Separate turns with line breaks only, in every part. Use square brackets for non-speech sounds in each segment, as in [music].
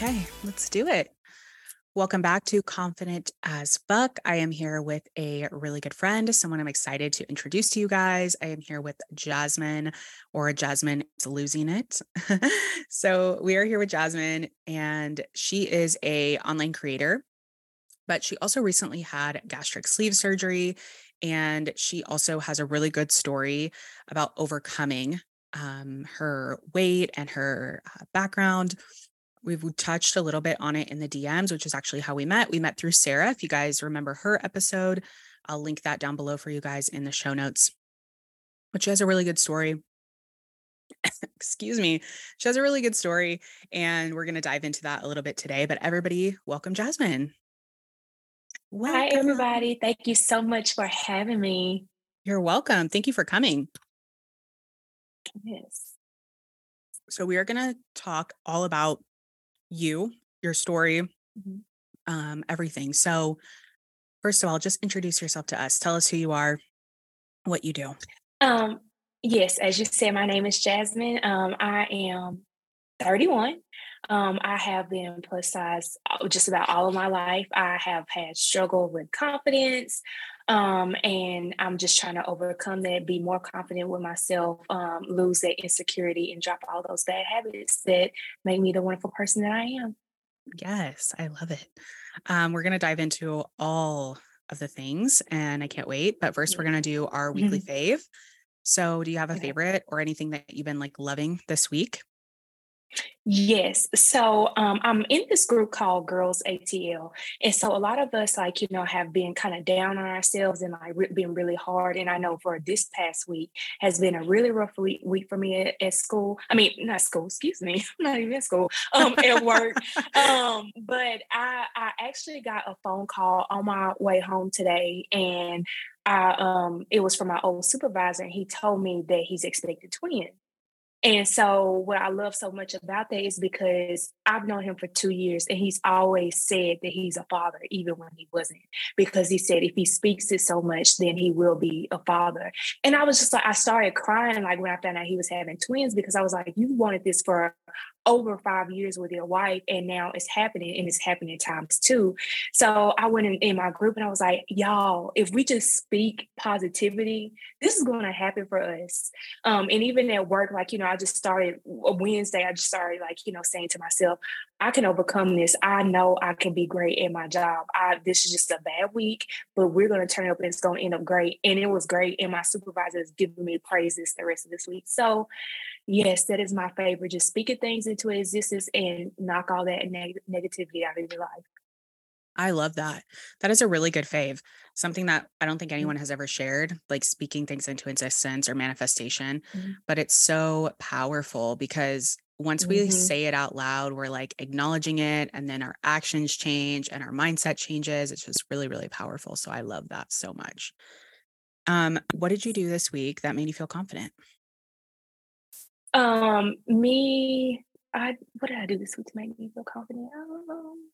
Okay, let's do it. Welcome back to Confident as Fuck. I am here with a really good friend, someone I'm excited to introduce to you guys. I am here with Jasmine, or Jasmine is losing it. [laughs] so we are here with Jasmine, and she is a online creator, but she also recently had gastric sleeve surgery, and she also has a really good story about overcoming um, her weight and her uh, background We've touched a little bit on it in the DMs, which is actually how we met. We met through Sarah. If you guys remember her episode, I'll link that down below for you guys in the show notes. But she has a really good story. [coughs] Excuse me. She has a really good story. And we're going to dive into that a little bit today. But everybody, welcome Jasmine.
Welcome. Hi, everybody. Thank you so much for having me.
You're welcome. Thank you for coming.
Yes.
So, we are going to talk all about you, your story, mm-hmm. um, everything. So, first of all, just introduce yourself to us. Tell us who you are, what you do.
Um, yes, as you said, my name is Jasmine. Um, I am 31. Um, I have been plus size uh, just about all of my life. I have had struggle with confidence, um, and I'm just trying to overcome that, be more confident with myself, um, lose that insecurity, and drop all those bad habits that make me the wonderful person that I am.
Yes, I love it. Um, we're going to dive into all of the things, and I can't wait. But first, we're going to do our weekly [laughs] fave. So, do you have a favorite or anything that you've been like loving this week?
Yes. So um, I'm in this group called Girls ATL. And so a lot of us, like, you know, have been kind of down on ourselves and like re- been really hard. And I know for this past week has been a really rough week, week for me at, at school. I mean, not school, excuse me. I'm [laughs] not even in school, um, at work. [laughs] um, but I, I actually got a phone call on my way home today. And I, um, it was from my old supervisor. And he told me that he's expecting twins. And so, what I love so much about that is because I've known him for two years and he's always said that he's a father, even when he wasn't. Because he said if he speaks it so much, then he will be a father. And I was just like, I started crying like when I found out he was having twins because I was like, you wanted this for over five years with your wife, and now it's happening and it's happening times two. So I went in, in my group and I was like, y'all, if we just speak positivity, this is going to happen for us. Um, and even at work, like, you know, I just started Wednesday, I just started like, you know, saying to myself, I can overcome this. I know I can be great at my job. I this is just a bad week, but we're gonna turn it up and it's gonna end up great. And it was great. And my supervisor is giving me praises the rest of this week. So yes, that is my favorite. Just speaking things into existence and knock all that neg- negativity out of your life.
I love that. That is a really good fave. Something that I don't think mm-hmm. anyone has ever shared, like speaking things into existence or manifestation, mm-hmm. but it's so powerful because once we mm-hmm. say it out loud, we're like acknowledging it and then our actions change and our mindset changes. It's just really, really powerful. So I love that so much. Um, what did you do this week that made you feel confident?
Um, me, I what did I do this week to make me feel confident? Um,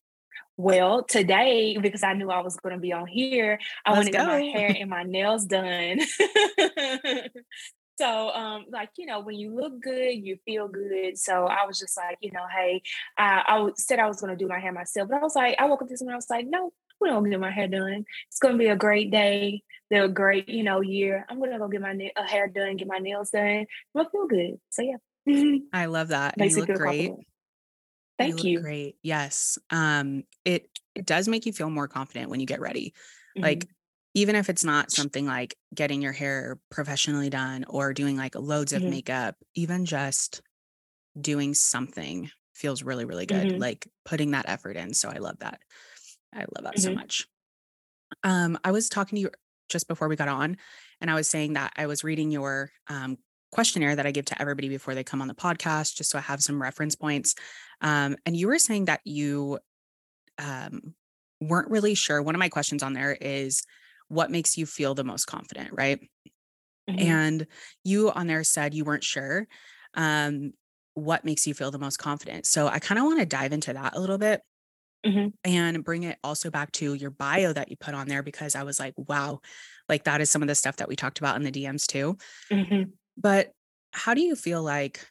well, today, because I knew I was going to be on here, I Let's went to get my hair [laughs] and my nails done. [laughs] so, um, like you know, when you look good, you feel good. So I was just like, you know, hey, I, I said I was going to do my hair myself, but I was like, I woke up this morning, I was like, no, we don't get my hair done. It's going to be a great day. They're a great, you know, year. I'm going to go get my na- hair done, get my nails done. I feel good. So yeah. [laughs]
I love that. you look great.
Thank you.
you. Great. Yes. Um, it it does make you feel more confident when you get ready. Mm-hmm. Like even if it's not something like getting your hair professionally done or doing like loads of mm-hmm. makeup, even just doing something feels really, really good. Mm-hmm. Like putting that effort in. So I love that. I love that so mm-hmm. much. Um, I was talking to you just before we got on, and I was saying that I was reading your um questionnaire that I give to everybody before they come on the podcast, just so I have some reference points. Um, and you were saying that you um, weren't really sure. One of my questions on there is what makes you feel the most confident, right? Mm-hmm. And you on there said you weren't sure um, what makes you feel the most confident. So I kind of want to dive into that a little bit mm-hmm. and bring it also back to your bio that you put on there because I was like, wow, like that is some of the stuff that we talked about in the DMs too. Mm-hmm. But how do you feel like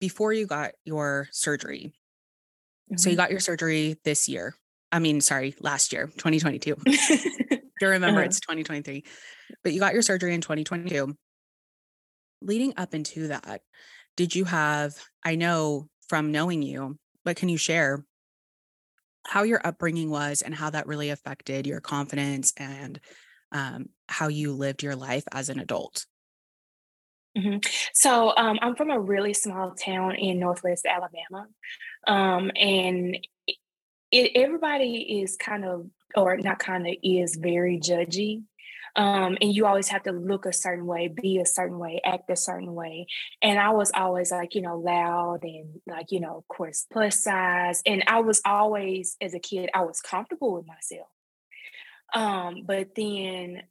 before you got your surgery? So you mm-hmm. got your surgery this year. I mean, sorry, last year, 2022. [laughs] you remember uh-huh. it's 2023. But you got your surgery in 2022. Leading up into that, did you have, I know from knowing you, but can you share how your upbringing was and how that really affected your confidence and um, how you lived your life as an adult?
Mm-hmm. So um, I'm from a really small town in Northwest Alabama, um, and it, everybody is kind of or not kind of is very judgy. Um, and you always have to look a certain way, be a certain way, act a certain way. And I was always like, you know, loud and like, you know, of course, plus size. And I was always, as a kid, I was comfortable with myself. Um, but then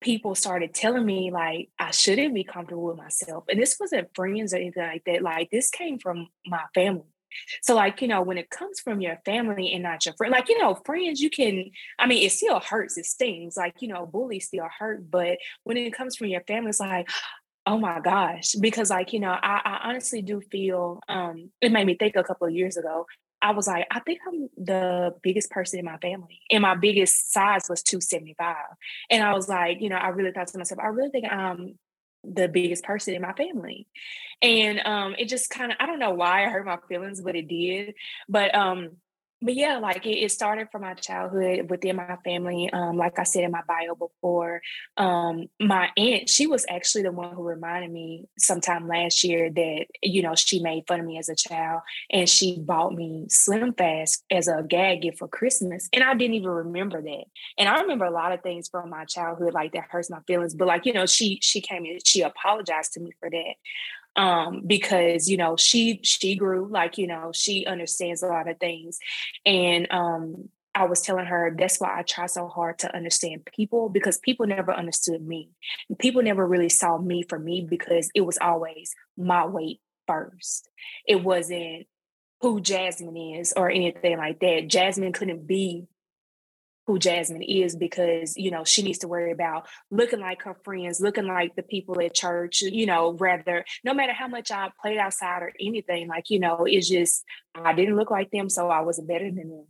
people started telling me like I shouldn't be comfortable with myself. And this wasn't friends or anything like that. Like this came from my family. So, like, you know, when it comes from your family and not your friend, like, you know, friends, you can, I mean, it still hurts, it stings. Like, you know, bullies still hurt. But when it comes from your family, it's like, oh my gosh. Because, like, you know, I, I honestly do feel, um, it made me think a couple of years ago. I was like, I think I'm the biggest person in my family. And my biggest size was 275. And I was like, you know, I really thought to myself, I really think I'm the biggest person in my family. And um, it just kind of, I don't know why I hurt my feelings, but it did. But um, but yeah, like it, it, started from my childhood within my family. Um, like I said in my bio before, um, my aunt, she was actually the one who reminded me sometime last year that, you know, she made fun of me as a child and she bought me Slim Fast as a gag gift for Christmas. And I didn't even remember that. And I remember a lot of things from my childhood, like that hurts my feelings. But like, you know, she she came in, she apologized to me for that um, because you know she she grew like you know she understands a lot of things, and um, I was telling her that's why I try so hard to understand people because people never understood me. People never really saw me for me because it was always my weight first. It wasn't who Jasmine is or anything like that. Jasmine couldn't be who Jasmine is because, you know, she needs to worry about looking like her friends, looking like the people at church, you know, rather, no matter how much I played outside or anything, like, you know, it's just, I didn't look like them, so I was better than them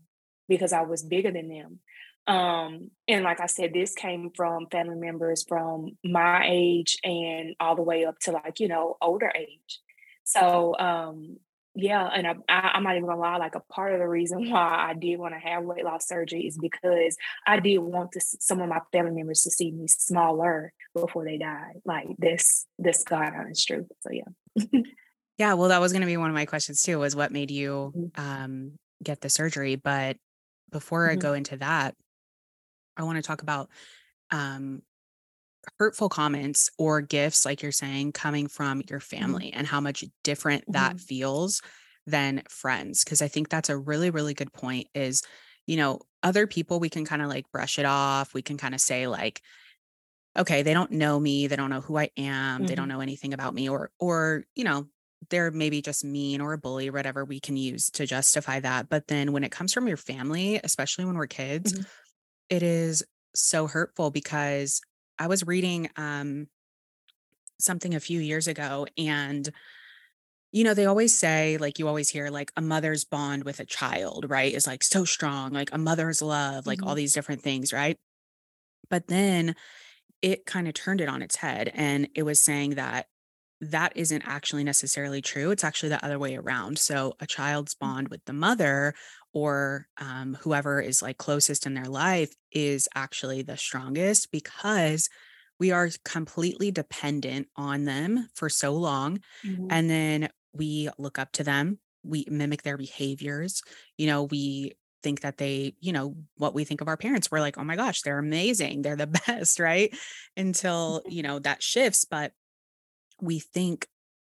because I was bigger than them. Um, and like I said, this came from family members from my age and all the way up to like, you know, older age. So um, yeah, and I, I, am not even gonna lie. Like a part of the reason [laughs] why I did want to have weight loss surgery is because I did want to, some of my family members to see me smaller before they died. Like this, this God honest truth. So yeah. [laughs]
yeah. Well, that was going to be one of my questions too. Was what made you mm-hmm. um, get the surgery? But before mm-hmm. I go into that, I want to talk about um, hurtful comments or gifts, like you're saying, coming from your mm-hmm. family mm-hmm. and how much different mm-hmm. that feels than friends. Cause I think that's a really, really good point is, you know, other people, we can kind of like brush it off. We can kind of say, like, okay, they don't know me. They don't know who I am. Mm-hmm. They don't mm-hmm. know anything about me. Or, or, you know, they're maybe just mean or a bully, or whatever we can use to justify that. But then when it comes from your family, especially when we're kids, mm-hmm. it is so hurtful because I was reading um, something a few years ago and you know they always say like you always hear like a mother's bond with a child right is like so strong like a mother's love like mm-hmm. all these different things right but then it kind of turned it on its head and it was saying that that isn't actually necessarily true it's actually the other way around so a child's mm. bond with the mother or um, whoever is like closest in their life is actually the strongest because we are completely dependent on them for so long mm-hmm. and then we look up to them we mimic their behaviors you know we think that they you know what we think of our parents we're like oh my gosh they're amazing they're the [laughs] best right until [laughs] you know that shifts but we think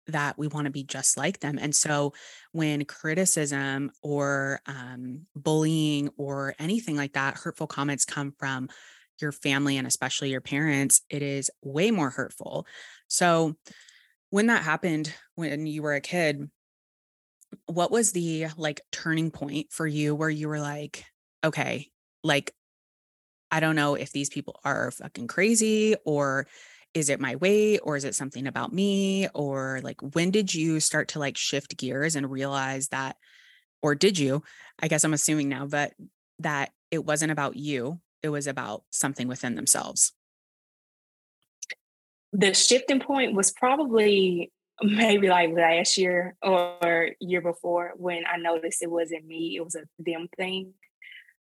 that we want to be just like them. And so when criticism or um, bullying or anything like that, hurtful comments come from your family and especially your parents, it is way more hurtful. So when that happened when you were a kid, what was the like turning point for you where you were like, okay, like, I don't know if these people are fucking crazy or is it my weight or is it something about me or like when did you start to like shift gears and realize that or did you i guess i'm assuming now but that it wasn't about you it was about something within themselves?
The shifting point was probably [laughs] maybe like last year or year before when i noticed it wasn't me it was a them thing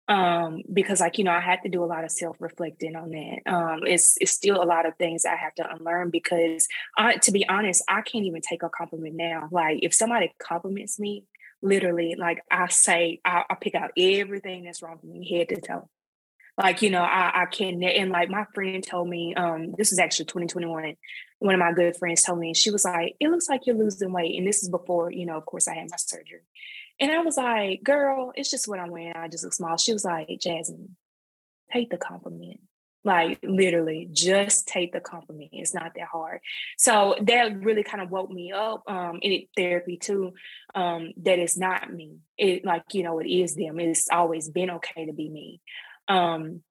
um because like you know i had to do a lot of self-reflecting on that. Um it's it's still a lot of things i have to unlearn because I, to be honest i can't even take a compliment now. Like if somebody compliments me literally like i say i, I pick out everything that's wrong with me head to toe. Like you know i i can and like my friend told me um this is actually 2021 one of my good friends told me she was like it looks like you're losing weight and this is before you know of course i had my surgery and I was like, girl, it's just what I'm wearing. I just look small. She was like, Jasmine, take the compliment. Like literally, just take the compliment. It's not that hard. So that really kind of woke me up um, in therapy too. Um, that it's not me. It like you know it is them. It's always been okay to be me. Um,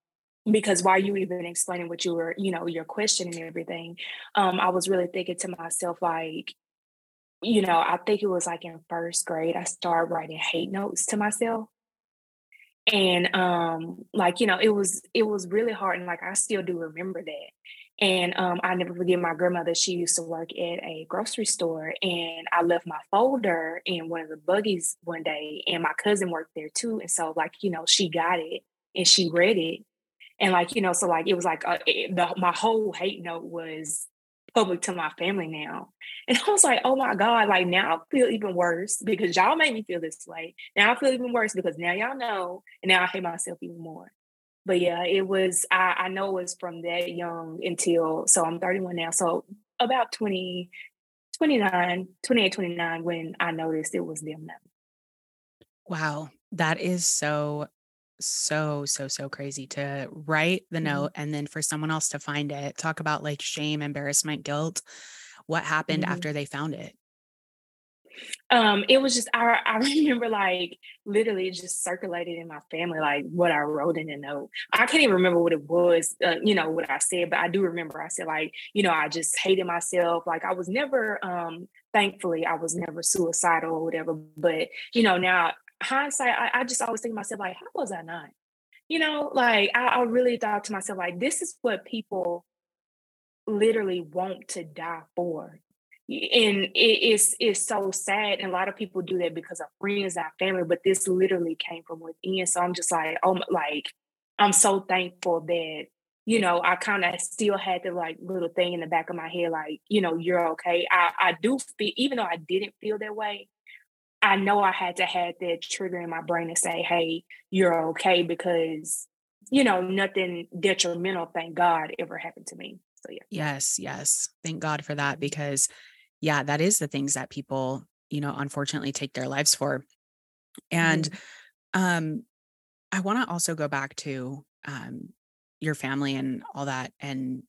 because while you even explaining what you were, you know, your question and everything, um, I was really thinking to myself like, you know, I think it was like in first grade, I started writing hate notes to myself. And um, like, you know, it was it was really hard. And like I still do remember that. And um, I never forget my grandmother, she used to work at a grocery store and I left my folder in one of the buggies one day and my cousin worked there too. And so like, you know, she got it and she read it. And like, you know, so like it was like uh, it, the, my whole hate note was public to my family now. [laughs] And I was like, oh my God, like now I feel even worse because y'all made me feel this way. Now I feel even worse because now y'all know, and now I hate myself even more. But yeah, it was, I, I know it was from that young until, so I'm 31 now. So about 20, 29, 28, 29 when I noticed it was them now.
Wow. That is so so so so crazy to write the mm-hmm. note and then for someone else to find it talk about like shame embarrassment guilt what happened mm-hmm. after they found it
um it was just I, I [laughs] remember like literally just circulated in my family like what i wrote in the note i can't even remember what it was uh, you know what i said but i do remember i said like you know i just hated myself like i was never um thankfully i was never suicidal or whatever but you know now hindsight, I, I just always think to myself, like, how was I not? You know, like I, I really thought to myself, like, this is what people literally want to die for. And it is it's so sad. And a lot of people do that because of friends and family, but this literally came from within. So I'm just like, oh like I'm so thankful that you know, I kind of still had the like little thing in the back of my head, like, you know, you're okay. I, I do feel, even though I didn't feel that way, I know I had to have that trigger in my brain to say, hey, you're okay because, you know, nothing detrimental, thank God, ever happened to me. So yeah.
Yes, yes. Thank God for that because yeah, that is the things that people, you know, unfortunately take their lives for. And mm-hmm. um I want to also go back to um your family and all that and.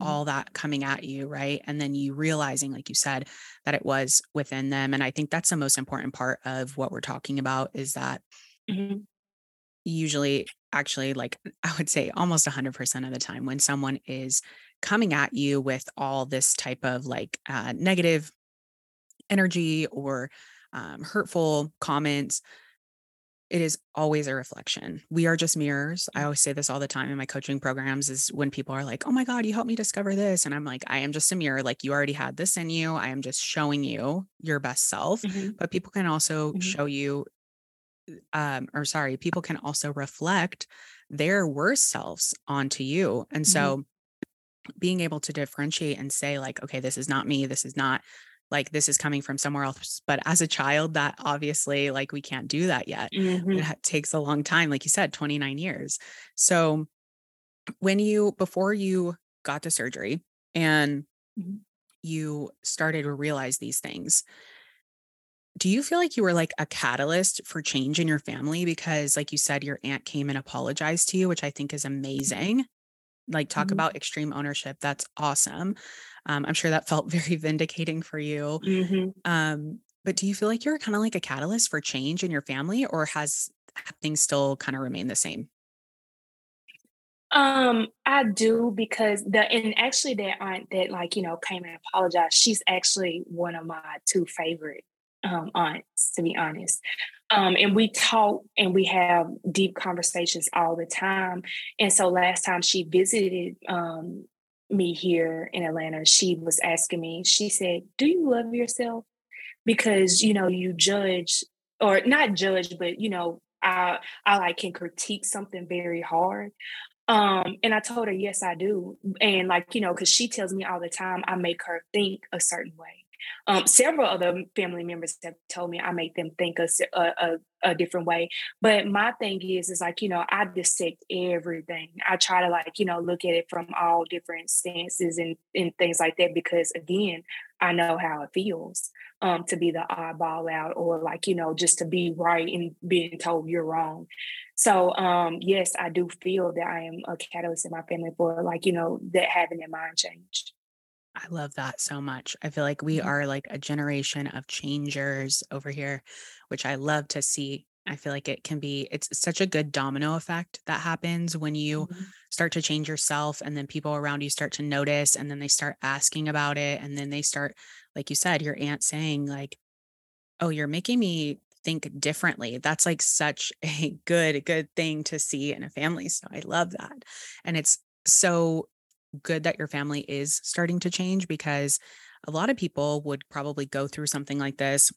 All that coming at you, right? And then you realizing, like you said, that it was within them. And I think that's the most important part of what we're talking about is that mm-hmm. usually, actually, like [laughs] I would say almost 100% of the time, when someone is coming at you with all this type of like uh, negative energy or um, hurtful comments, it is always a reflection. We are just mirrors. I mm. always say this all the time in my coaching programs is when people are like, "Oh my god, you helped me discover this." And I'm like, "I am just a mirror. Like you already had this in you. I am just showing you your best self." Mm-hmm. But people can also mm-hmm. show you um or sorry, people can also reflect their worst selves onto you. And mm-hmm. so being able to differentiate and say like, "Okay, this is not me. This is not like this is coming from somewhere else but as a child that obviously like we can't do that yet mm-hmm. it takes a long time like you said 29 years so when you before you got to surgery and mm-hmm. you started to realize these things, do you feel like you were like a catalyst for change in your family? Because, like you said, your aunt came and apologized to you, which I think is amazing. Like, talk mm-hmm. about extreme ownership. That's awesome. Um, I'm sure that felt [laughs] very vindicating for you. Mm-hmm. Um, but do you feel like you're kind of like a catalyst for change in your family, or has things still kind of remain the same?
Um, I do because the and actually that aunt that like you know came and apologized. She's actually one of my two favorite um, aunts, to be honest. Um, and we talk and we have deep conversations all the time. And so last time she visited um, me here in Atlanta, she was asking me. She said, "Do you love yourself?" Because you know you judge or not judge, but you know I I like can critique something very hard. Um, and I told her, yes, I do. And like, you know, because she tells me all the time, I make her think a certain way. Um, several other family members have told me I make them think a, a, a, different way. But my thing is, is like, you know, I dissect everything. I try to like, you know, look at it from all different stances and, and things like that, because again, I know how it feels um, to be the oddball out or like, you know, just to be right and being told you're wrong. So um, yes, I do feel that I am a catalyst in my family for like, you know, that having their mind changed.
I love that so much. I feel like we mm-hmm. are like a generation of changers over here, which I love to see. I feel like it can be, it's such a good domino effect that happens when you mm-hmm. start to change yourself and then people around you start to notice and then they start asking about it. And then they start, like you said, your aunt saying, like, oh, you're making me think differently. That's like such [laughs] a good, good thing to see in a family. So I love that. And it's so good that your family is starting to change because a lot of people would probably go through something like this,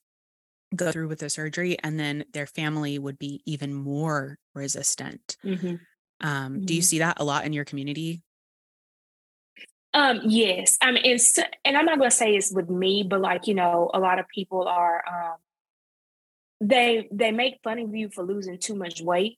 go through with the surgery, and then their family would be even more resistant. Mm-hmm. Um, mm-hmm. Do you mm-hmm. see that a lot in your community?
Um, yes. I mean, it's, and I'm not going to say it's with me, but like, you know, a lot of people are, um, they they make fun of you for losing too much weight.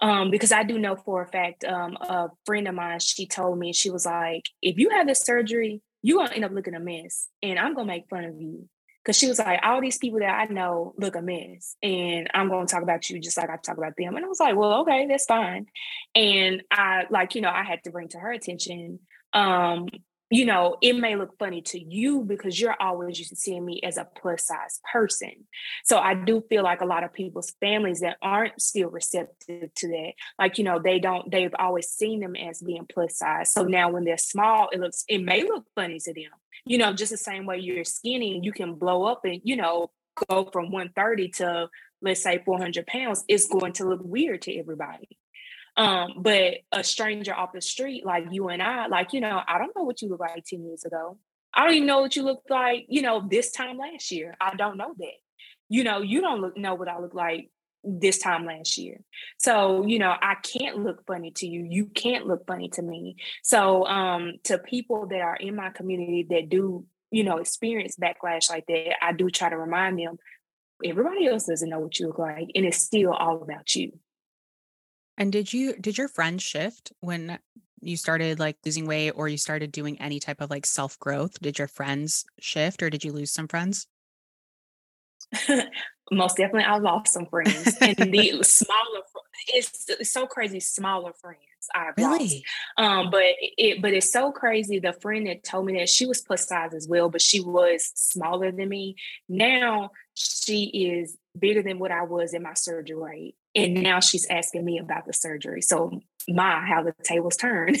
Um, because I do know for a fact, um, a friend of mine, she told me, she was like, if you have this surgery, you're gonna end up looking a mess. And I'm gonna make fun of you. Cause she was like, all these people that I know look a mess. And I'm gonna talk about you just like I talk about them. And I was like, well, okay, that's fine. And I like, you know, I had to bring to her attention um you know, it may look funny to you because you're always used to seeing me as a plus size person. So I do feel like a lot of people's families that aren't still receptive to that, like, you know, they don't, they've always seen them as being plus size. So now when they're small, it looks, it may look funny to them. You know, just the same way you're skinny, you can blow up and, you know, go from 130 to let's say 400 pounds, it's going to look weird to everybody. Um, but a stranger off the street like you and I, like, you know, I don't know what you look like 10 years ago. I don't even know what you look like, you know, this time last year. I don't know that. You know, you don't look know what I look like this time last year. So, you know, I can't look funny to you. You can't look funny to me. So, um, to people that are in my community that do, you know, experience backlash like that, I do try to remind them everybody else doesn't know what you look like, and it's still all about you.
And did you did your friends shift when you started like losing weight or you started doing any type of like self growth? Did your friends shift or did you lose some friends? [laughs]
Most definitely, I lost some friends, and the [laughs] smaller. It's, it's so crazy. Smaller friends I've really? lost. Um, but it but it's so crazy. The friend that told me that she was plus size as well, but she was smaller than me. Now she is bigger than what I was in my surgery and now she's asking me about the surgery. So my how the tables turn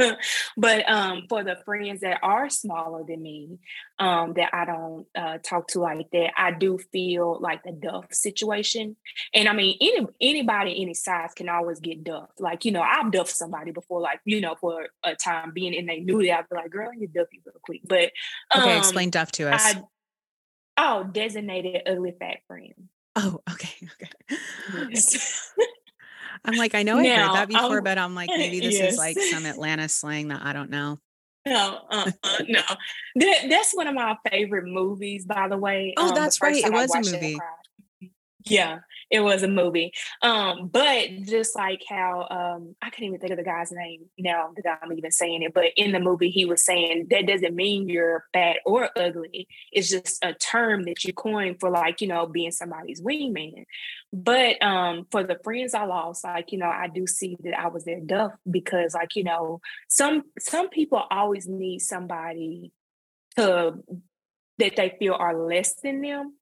[laughs] but um, for the friends that are smaller than me um, that i don't uh, talk to like that i do feel like the duff situation. And i mean any anybody any size can always get duffed. Like you know i've duffed somebody before like you know for a time being and they knew that. I'd be like girl you duffy real quick. But
um, okay explain duff to us. I,
oh designated ugly fat friend
Oh, [laughs] okay. Okay. Yes. [laughs] I'm like, I know I now, heard that before, um, but I'm like, maybe [laughs] this yes. is like some Atlanta slang that I don't know.
No, uh, uh, no. That, that's one of my favorite movies, by the way.
Oh, um, that's right. It was a movie.
Yeah, it was a movie. Um, but just like how um, I can't even think of the guy's name now that I'm even saying it, but in the movie he was saying that doesn't mean you're fat or ugly. It's just a term that you coin for like, you know, being somebody's wingman. But um, for the friends I lost, like, you know, I do see that I was their duff because like, you know, some some people always need somebody to that they feel are less than them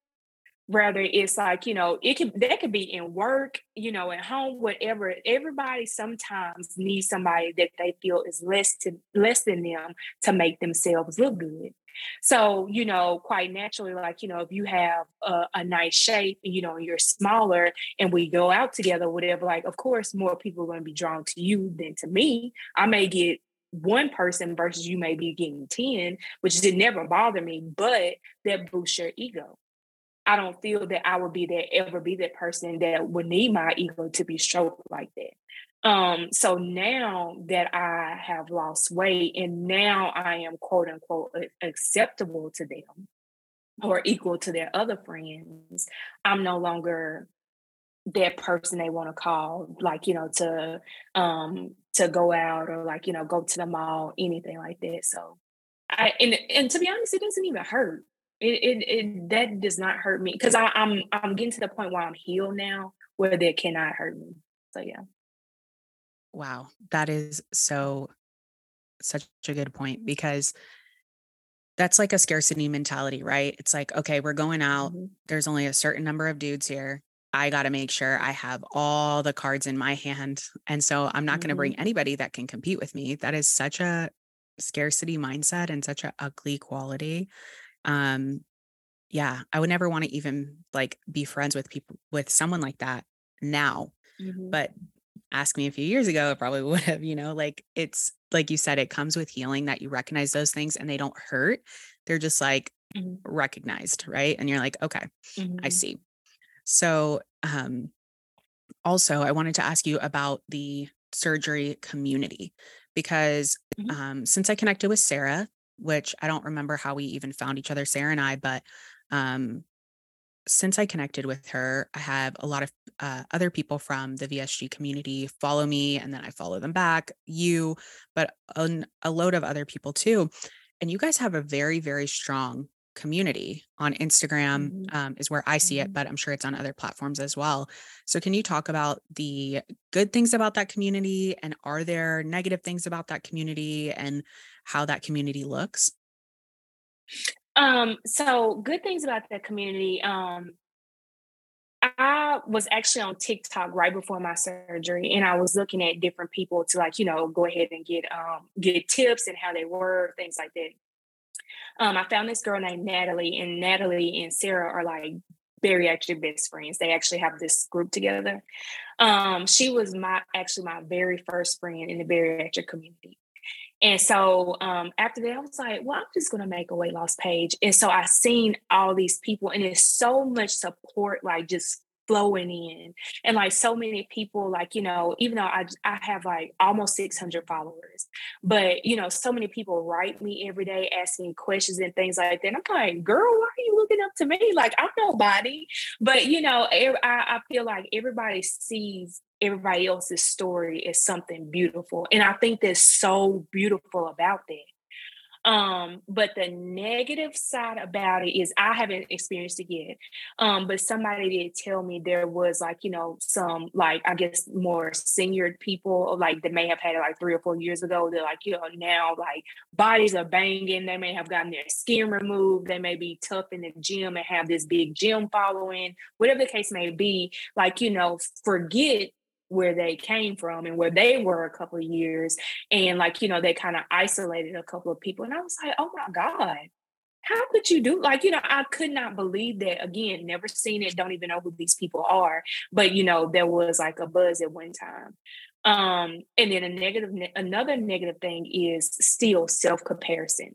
Rather, it's like you know it could that could be in work you know at home whatever. Everybody sometimes needs somebody that they feel is less to less than them to make themselves look good. So you know quite naturally like you know if you have a, a nice shape you know you're smaller and we go out together whatever like of course more people are going to be drawn to you than to me. I may get one person versus you may be getting 10 which did never bother me but that boosts your ego I don't feel that I would be that ever be that person that would need my ego to be stroked like that. Um, so now that I have lost weight and now I am quote unquote acceptable to them or equal to their other friends, I'm no longer that person they want to call, like, you know, to um to go out or like, you know, go to the mall, anything like that. So I and and to be honest, it doesn't even hurt it, it, it that does not hurt me because I'm I'm getting to the point where I'm healed now where that cannot hurt me. So yeah.
Wow, that is so such a good point because that's like a scarcity mentality, right? It's like, okay, we're going out. Mm-hmm. There's only a certain number of dudes here. I got to make sure I have all the cards in my hand. And so I'm not mm-hmm. going to bring anybody that can compete with me. That is such a scarcity mindset and such an ugly quality um yeah i would never want to even like be friends with people with someone like that now mm-hmm. but ask me a few years ago i probably [laughs] would have you know like it's like you said it comes with healing that you recognize those things and they don't hurt they're just like mm-hmm. recognized right and you're like okay mm-hmm. i see so um also i wanted to ask you about the surgery community because mm-hmm. um, since i connected with sarah which I don't remember how we even found each other, Sarah and I, but um, since I connected with her, I have a lot of uh, other people from the VSG community follow me and then I follow them back, you, but a, a load of other people too. And you guys have a very, very strong community on Instagram mm-hmm. um, is where I see it, mm-hmm. but I'm sure it's on other platforms as well. So, can you talk about the good things about that community and are there negative things about that community and how that community looks?
Um, so good things about the community. Um, I was actually on TikTok right before my surgery, and I was looking at different people to like, you know, go ahead and get um get tips and how they were, things like that. Um, I found this girl named Natalie, and Natalie and Sarah are like very bariatric best friends. They actually have this group together. Um, she was my actually my very first friend in the bariatric community. And so um, after that, I was like, well, I'm just going to make a weight loss page. And so I seen all these people, and it's so much support, like just flowing in. And like so many people, like, you know, even though I, I have like almost 600 followers, but, you know, so many people write me every day asking questions and things like that. And I'm like, girl, why are you looking up to me? Like, I'm nobody. But, you know, I, I feel like everybody sees everybody else's story as something beautiful. And I think that's so beautiful about that. Um, but the negative side about it is I haven't experienced it yet. Um, but somebody did tell me there was like, you know, some like I guess more senior people like that may have had it like three or four years ago. They're like, you know, now like bodies are banging, they may have gotten their skin removed, they may be tough in the gym and have this big gym following, whatever the case may be, like, you know, forget where they came from and where they were a couple of years. And like you know they kind of isolated a couple of people. And i was like oh my god how could you do like you know i could not believe that again never seen it don't even know who these people are. But you know there was like a buzz at one time. Um and then a negative another negative thing is still self comparison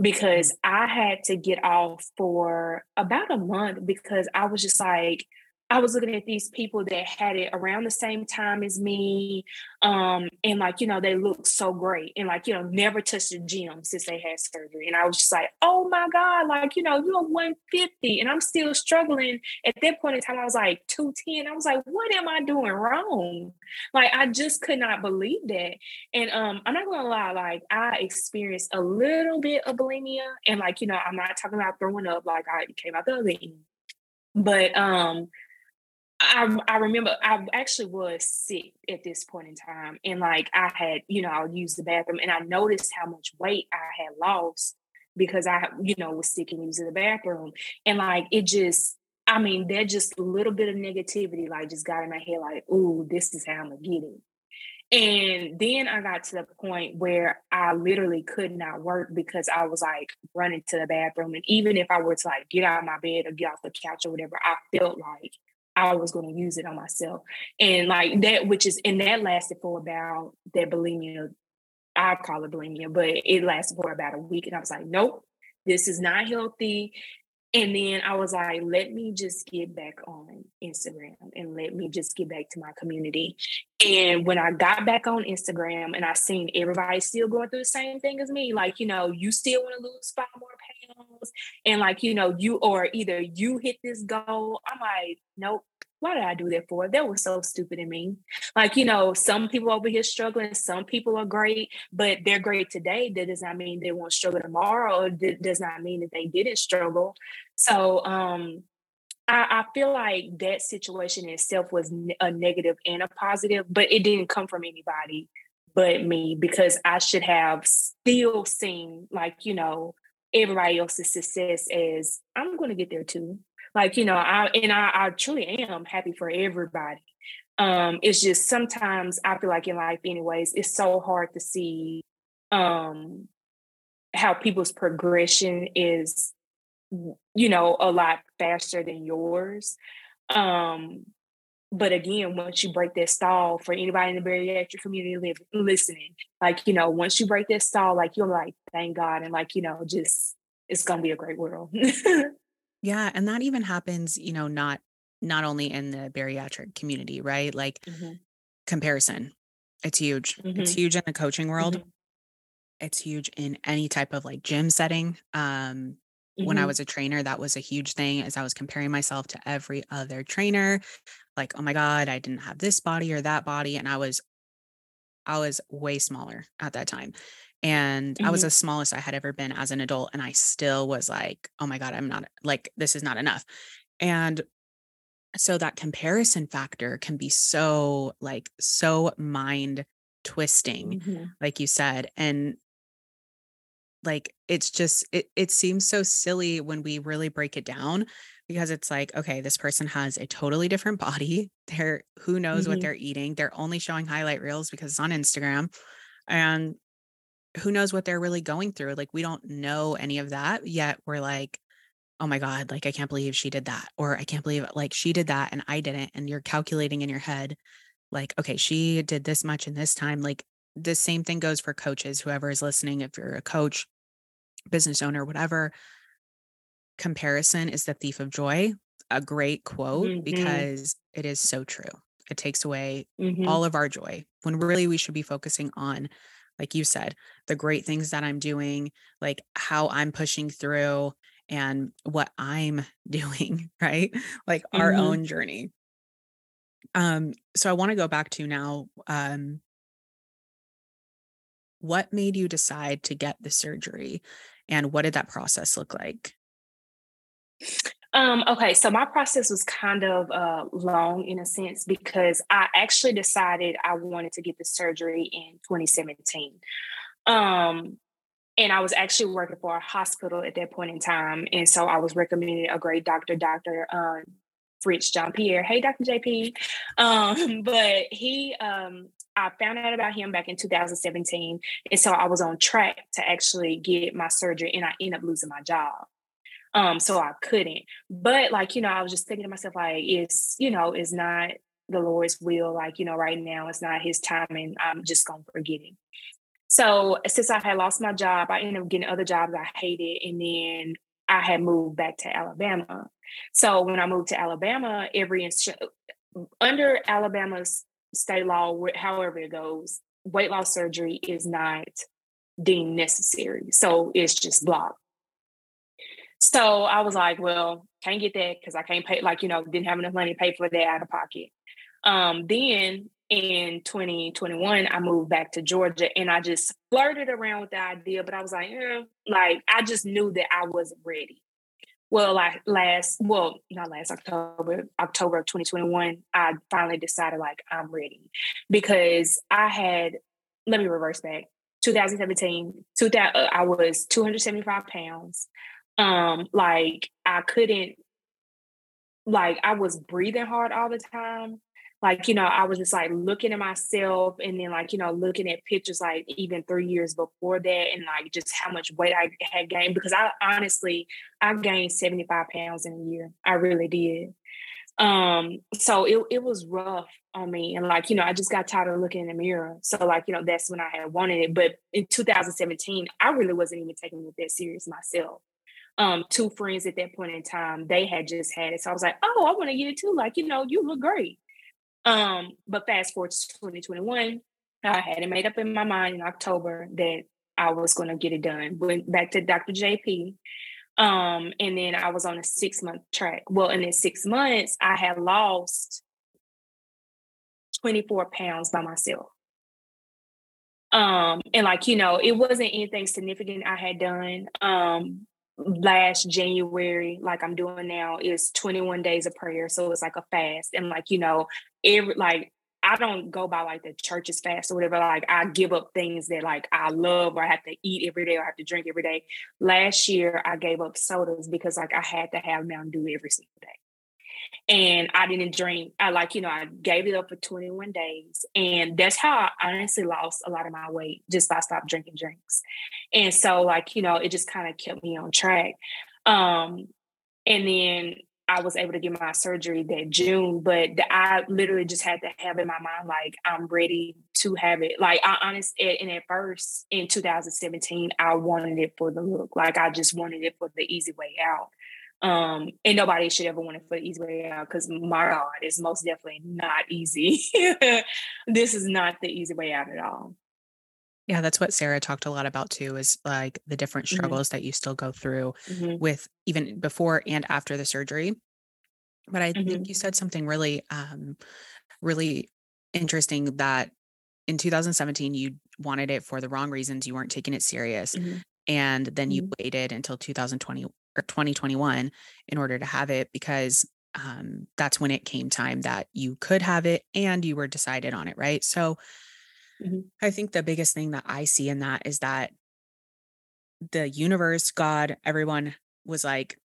because mm. i had to get off for about a month because i was just like I was looking at these people that had it around the same time as me. Um, and like, you know, they look so great and like, you know, never touched the gym since they had surgery. And I was just like, oh my God, like, you know, you're 150 and I'm still struggling. At that point in time, I was like 210. I was like, what am I doing wrong? Like, I just could not believe that. And um, I'm not gonna lie, like I experienced a little bit of bulimia. And like, you know, I'm not talking about throwing up like I came out the other end. But um I, I remember I actually was sick at this point in time. And like I had, you know, I would use the bathroom and I noticed how much weight I had lost because I, you know, was sick and using the bathroom. And like it just, I mean, that just a little bit of negativity like just got in my head, like, ooh, this is how I'm gonna get it. And then I got to the point where I literally could not work because I was like running to the bathroom. And even if I were to like get out of my bed or get off the couch or whatever, I felt like I was going to use it on myself. And like that, which is, and that lasted for about that bulimia. I call it bulimia, but it lasted for about a week. And I was like, nope, this is not healthy. And then I was like, let me just get back on Instagram and let me just get back to my community. And when I got back on Instagram and I seen everybody still going through the same thing as me, like, you know, you still want to lose five more pounds. And like, you know, you or either you hit this goal. I'm like, nope, why did I do that for? That was so stupid in me. Like, you know, some people over here struggling, some people are great, but they're great today. That does not mean they won't struggle tomorrow, or that does not mean that they didn't struggle. So um I, I feel like that situation itself was a negative and a positive, but it didn't come from anybody but me because I should have still seen like, you know, everybody else's success as I'm going to get there too. Like, you know, I and I, I truly am happy for everybody. Um, it's just sometimes I feel like in life, anyways, it's so hard to see um how people's progression is, you know, a lot faster than yours. Um, but again, once you break that stall for anybody in the bariatric community live, listening, like, you know, once you break that stall, like you're like, thank God. And like, you know, just it's gonna be a great world. [laughs]
Yeah, and that even happens, you know, not not only in the bariatric community, right? Like mm-hmm. comparison. It's huge. Mm-hmm. It's huge in the coaching world. Mm-hmm. It's huge in any type of like gym setting. Um when I mm-hmm. was a trainer, that was a huge thing as I was comparing myself to every other trainer. Like, oh my God, I didn't have this body or that body. And I was I was way smaller at that time. And mm-hmm. I was mm-hmm. the smallest I had ever been as an adult. And I still was like, oh my God, I'm not like, this is not enough. And so that comparison factor can be so, like, so mind twisting, mm-hmm. like you said. And like, it's just, it, it seems so silly when we really break it down because it's like, okay, this person has a totally different body. [laughs] They're, who knows mm-hmm. what they're eating? They're only showing highlight reels because it's on Instagram. And who knows what they're really going through like we don't know any of that yet we're like oh my god like i can't believe she did that or i can't believe like she did that and i didn't and you're calculating in your head like okay she did this much in this time like the same thing goes for coaches whoever is listening if you're a coach business owner whatever comparison is the thief of joy a great quote mm-hmm. because it is so true it takes away mm-hmm. all of our joy when really we should be focusing on like you said, the great things that I'm doing, like how I'm pushing through and what I'm [laughs] doing, right? Like mm-hmm. our own journey. Um so I want to go back to now um what made you decide to get the surgery and what did that process look like?
Um, okay, so my process was kind of uh, long in a sense because I actually decided I wanted to get the surgery in 2017. Um, and I was actually working for a hospital at that point in time. And so I was recommended a great doctor, Dr. Um, Fritz John Pierre. Hey, Dr. JP. Um, [laughs] but he, um, I found out about him back in 2017. And so I was on track to actually get my surgery and I ended up losing my job. Um, so I couldn't. But like, you know, I was just thinking to myself, like, it's, you know, it's not the Lord's will. Like, you know, right now it's not his time and I'm just gonna forget it. So since I had lost my job, I ended up getting other jobs I hated. And then I had moved back to Alabama. So when I moved to Alabama, every under Alabama's state law, however it goes, weight loss surgery is not deemed necessary. So it's just blocked. So I was like, well, can't get that because I can't pay, like, you know, didn't have enough money to pay for that out of pocket. Um, then in 2021, I moved back to Georgia and I just flirted around with the idea, but I was like, eh, like, I just knew that I wasn't ready. Well, like last, well, not last October, October of 2021, I finally decided like I'm ready because I had, let me reverse back. 2017, 2000, uh, I was 275 pounds. Um, like I couldn't, like I was breathing hard all the time. Like you know i was just like looking at myself and then like you know looking at pictures like even three years before that and like just how much weight i had gained because i honestly i gained 75 pounds in a year. I really did. Um so it, it was rough on me and like you know i just got tired of looking in the mirror. So like you know that's when i had wanted it. But in 2017 i really wasn't even taking it that serious myself um two friends at that point in time they had just had it so i was like oh i want to get it too like you know you look great um, but fast forward to 2021, I had it made up in my mind in October that I was going to get it done. Went back to Dr. JP. Um, and then I was on a six month track. Well, in this six months, I had lost 24 pounds by myself. Um, and like, you know, it wasn't anything significant I had done. Um, last January, like I'm doing now, is 21 days of prayer. So it's like a fast. And like, you know, every like I don't go by like the church's fast or whatever. Like I give up things that like I love or I have to eat every day or I have to drink every day. Last year I gave up sodas because like I had to have Mountain Dew every single day. And I didn't drink. I like, you know, I gave it up for 21 days. And that's how I honestly lost a lot of my weight just by stop drinking drinks. And so like, you know, it just kind of kept me on track. Um, and then I was able to get my surgery that June, but I literally just had to have in my mind like I'm ready to have it. Like I honestly, and at first in 2017, I wanted it for the look. Like I just wanted it for the easy way out. Um, and nobody should ever want it for the easy way out because my God, it's most definitely not easy. [laughs] this is not the easy way out at all.
Yeah, that's what Sarah talked a lot about too is like the different mm-hmm. struggles mm-hmm. that you still go through mm-hmm. with even before and after the surgery. But I mm-hmm. think you said something really um really interesting that in 2017 you wanted it for the wrong reasons, you weren't taking it serious. Mm-hmm. And then you mm-hmm. waited until 2020 or 2021 in order to have it because um, that's when it came time that you could have it and you were decided on it, right? So Mm-hmm. I think the biggest thing that I see in that is that the universe, God, everyone was like,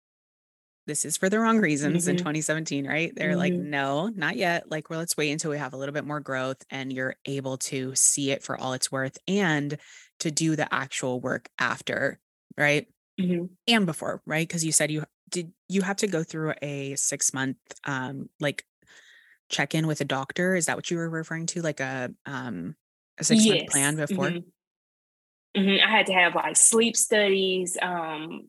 this is for the wrong reasons mm-hmm. in 2017, right? They're mm-hmm. like, no, not yet. Like, well, let's wait until we have a little bit more growth and you're able to see it for all it's worth and to do the actual work after, right? Mm-hmm. And before, right? Because you said you did you have to go through a six month um like check in with a doctor. Is that what you were referring to? Like a um a six month yes. plan before?
Mm-hmm. Mm-hmm. I had to have like sleep studies. Um,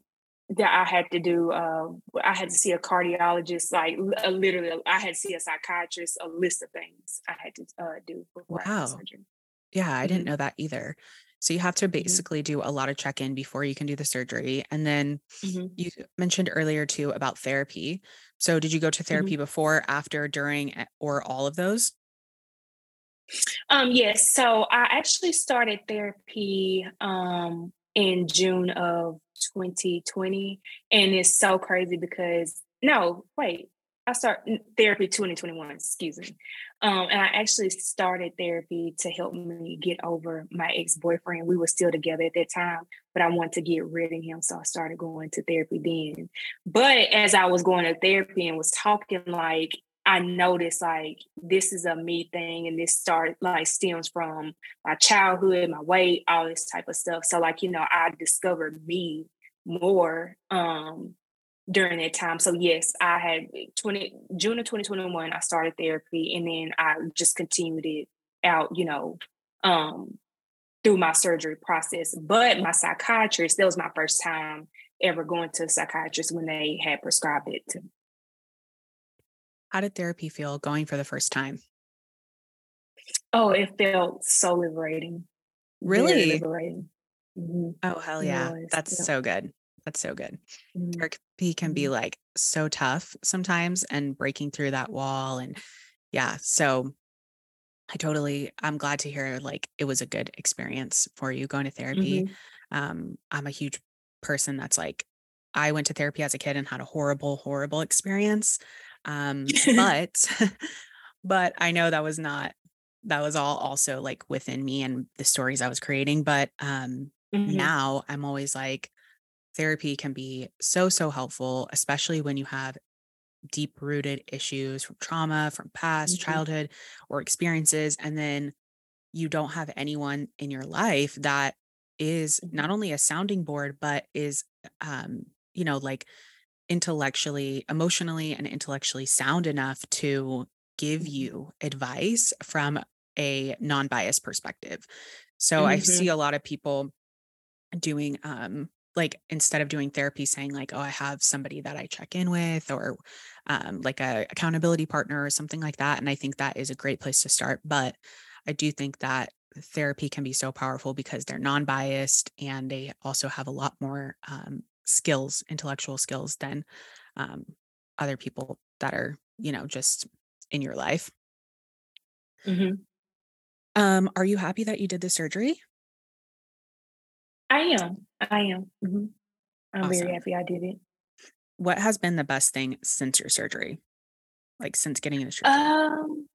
that I had to do. Uh, I had to see a cardiologist. Like uh, literally, I had to see a psychiatrist. A list of things I had to uh, do before wow. surgery.
Yeah, I mm-hmm. didn't know that either. So you have to mm-hmm. basically do a lot of check in before you can do the surgery. And then mm-hmm. you mentioned earlier too about therapy. So did you go to therapy mm-hmm. before, after, during, or all of those?
Um, yes. So I actually started therapy um, in June of 2020. And it's so crazy because, no, wait, I started therapy 2021, excuse me. Um, and I actually started therapy to help me get over my ex boyfriend. We were still together at that time, but I wanted to get rid of him. So I started going to therapy then. But as I was going to therapy and was talking, like, I noticed like this is a me thing and this start like stems from my childhood, my weight, all this type of stuff. So like, you know, I discovered me more um during that time. So yes, I had 20 June of 2021, I started therapy and then I just continued it out, you know, um through my surgery process. But my psychiatrist, that was my first time ever going to a psychiatrist when they had prescribed it to me.
How did therapy feel going for the first time?
Oh, it felt so liberating.
Really?
liberating.
Mm-hmm. Oh, hell yeah. That's yeah. so good. That's so good. Mm-hmm. Therapy can be mm-hmm. like so tough sometimes and breaking through that wall. And yeah, so I totally, I'm glad to hear like it was a good experience for you going to therapy. Mm-hmm. Um, I'm a huge person that's like, I went to therapy as a kid and had a horrible, horrible experience. Um, [laughs] but, but I know that was not, that was all also like within me and the stories I was creating. But um, mm-hmm. now I'm always like, therapy can be so, so helpful, especially when you have deep rooted issues from trauma, from past mm-hmm. childhood or experiences. And then you don't have anyone in your life that is not mm-hmm. only a sounding board, but is, um, you know, like intellectually, emotionally, and intellectually sound enough to give mm-hmm. you advice from a non biased perspective. So mm-hmm. I see a lot of people doing um like instead of doing therapy saying like oh i have somebody that i check in with or um, like a accountability partner or something like that and i think that is a great place to start but i do think that therapy can be so powerful because they're non-biased and they also have a lot more um, skills intellectual skills than um, other people that are you know just in your life mm-hmm. um, are you happy that you did the surgery
I am. I am. Mm-hmm. I'm awesome. very happy I did it.
What has been the best thing since your surgery? Like since getting the surgery?
Um,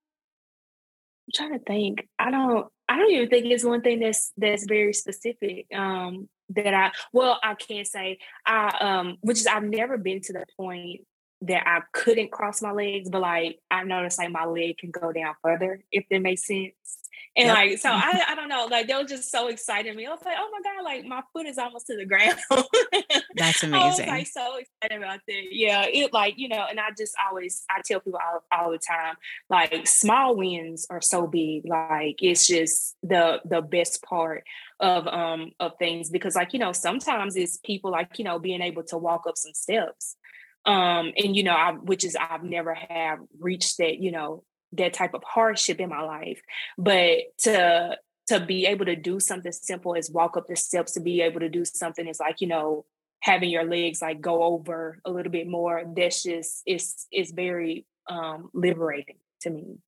I'm trying to think. I don't. I don't even think it's one thing that's that's very specific. Um, that I well, I can't say I um, which is I've never been to the point that I couldn't cross my legs, but like I noticed like my leg can go down further if that makes sense. And yep. like, so [laughs] I, I don't know, like they were just so excited me. I was like, oh my God, like my foot is almost to the [laughs] ground.
That's amazing. I was
like so excited about that. Yeah. It like, you know, and I just always I tell people all, all the time, like small wins are so big. Like it's just the the best part of um of things because like, you know, sometimes it's people like, you know, being able to walk up some steps um and you know i which is i've never have reached that you know that type of hardship in my life but to to be able to do something simple as walk up the steps to be able to do something is like you know having your legs like go over a little bit more that's just it's it's very um liberating to me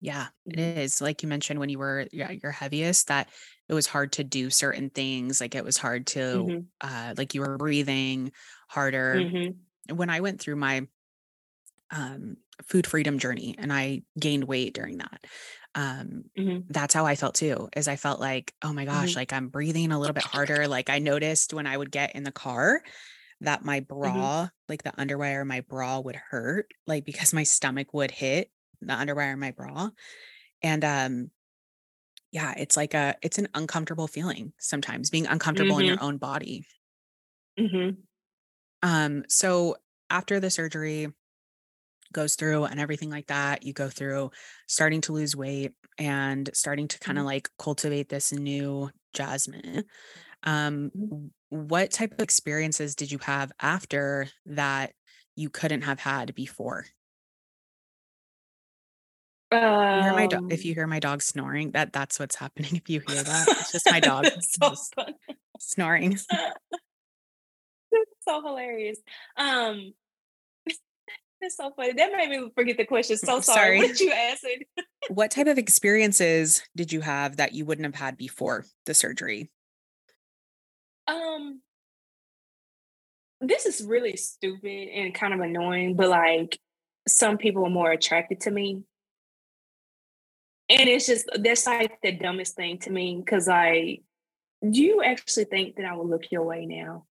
yeah it mm-hmm. like you mentioned when you were your heaviest that it was hard to do certain things like it was hard to mm-hmm. uh like you were breathing harder mm-hmm. When i went through my um food freedom journey and I gained weight during that. Um, mm-hmm. that's how I felt too, is I felt like, oh my gosh, mm-hmm. like I'm breathing a little bit harder. Like I noticed when I would get in the car that my mm-hmm. bra, mm-hmm. like the underwear, my bra would hurt, like because my stomach would hit the underwear in my bra. And um, yeah, it's like a it's an uncomfortable feeling sometimes being uncomfortable in your mm-hmm. own body. Mm-hmm. Um, so after the surgery, goes through and everything like that you go through starting to lose weight and starting to kind of mm-hmm. like cultivate this new jasmine. Um mm-hmm. what type of experiences did you have after that you couldn't have had before? Um, you do- if um you hear my dog snoring that that's what's happening if you hear that. It's just my dog [laughs] [laughs] so snoring [laughs] [laughs]
so hilarious um [laughs] it's so funny. That made me forget the question. So [laughs] sorry. sorry. What you asking?
what type of experiences did you have that you wouldn't have had before the surgery?
Um, this is really stupid and kind of annoying, but like some people are more attracted to me. And it's just that's like the dumbest thing to me because I do you actually think that I will look your way now?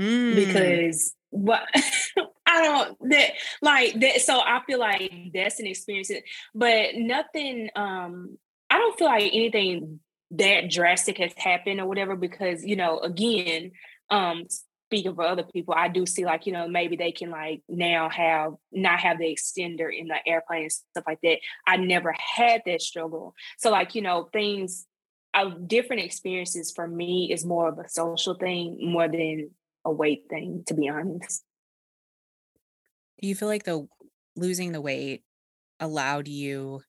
Mm. Because what [laughs] I don't that like that. So I feel like that's an experience, but nothing. Um, I don't feel like anything that drastic has happened or whatever because you know, again, um, speaking for other people, I do see like you know maybe they can like now have not have the extender in the airplane and stuff like that. I never had that struggle, so like you know things. of different experiences for me is more of a social thing more than a weight thing, to be honest.
Do you feel like the losing the weight allowed you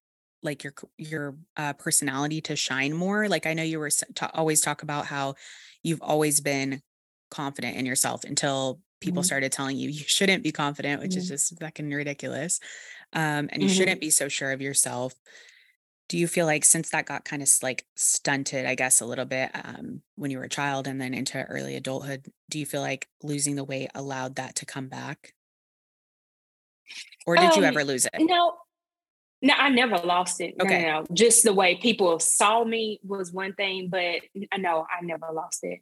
like your your uh, personality to shine more? Like I know you were ta- always talk about how you've always been confident in yourself until people mm-hmm. started telling you you shouldn't be confident, which mm-hmm. is just fucking ridiculous. Um, and you mm-hmm. shouldn't be so sure of yourself. Do you feel like since that got kind of like stunted, I guess, a little bit um, when you were a child and then into early adulthood, do you feel like losing the weight allowed that to come back? Or did um, you ever lose it?
No, no, I never lost it. Okay. No, no. Just the way people saw me was one thing, but no, I never lost it.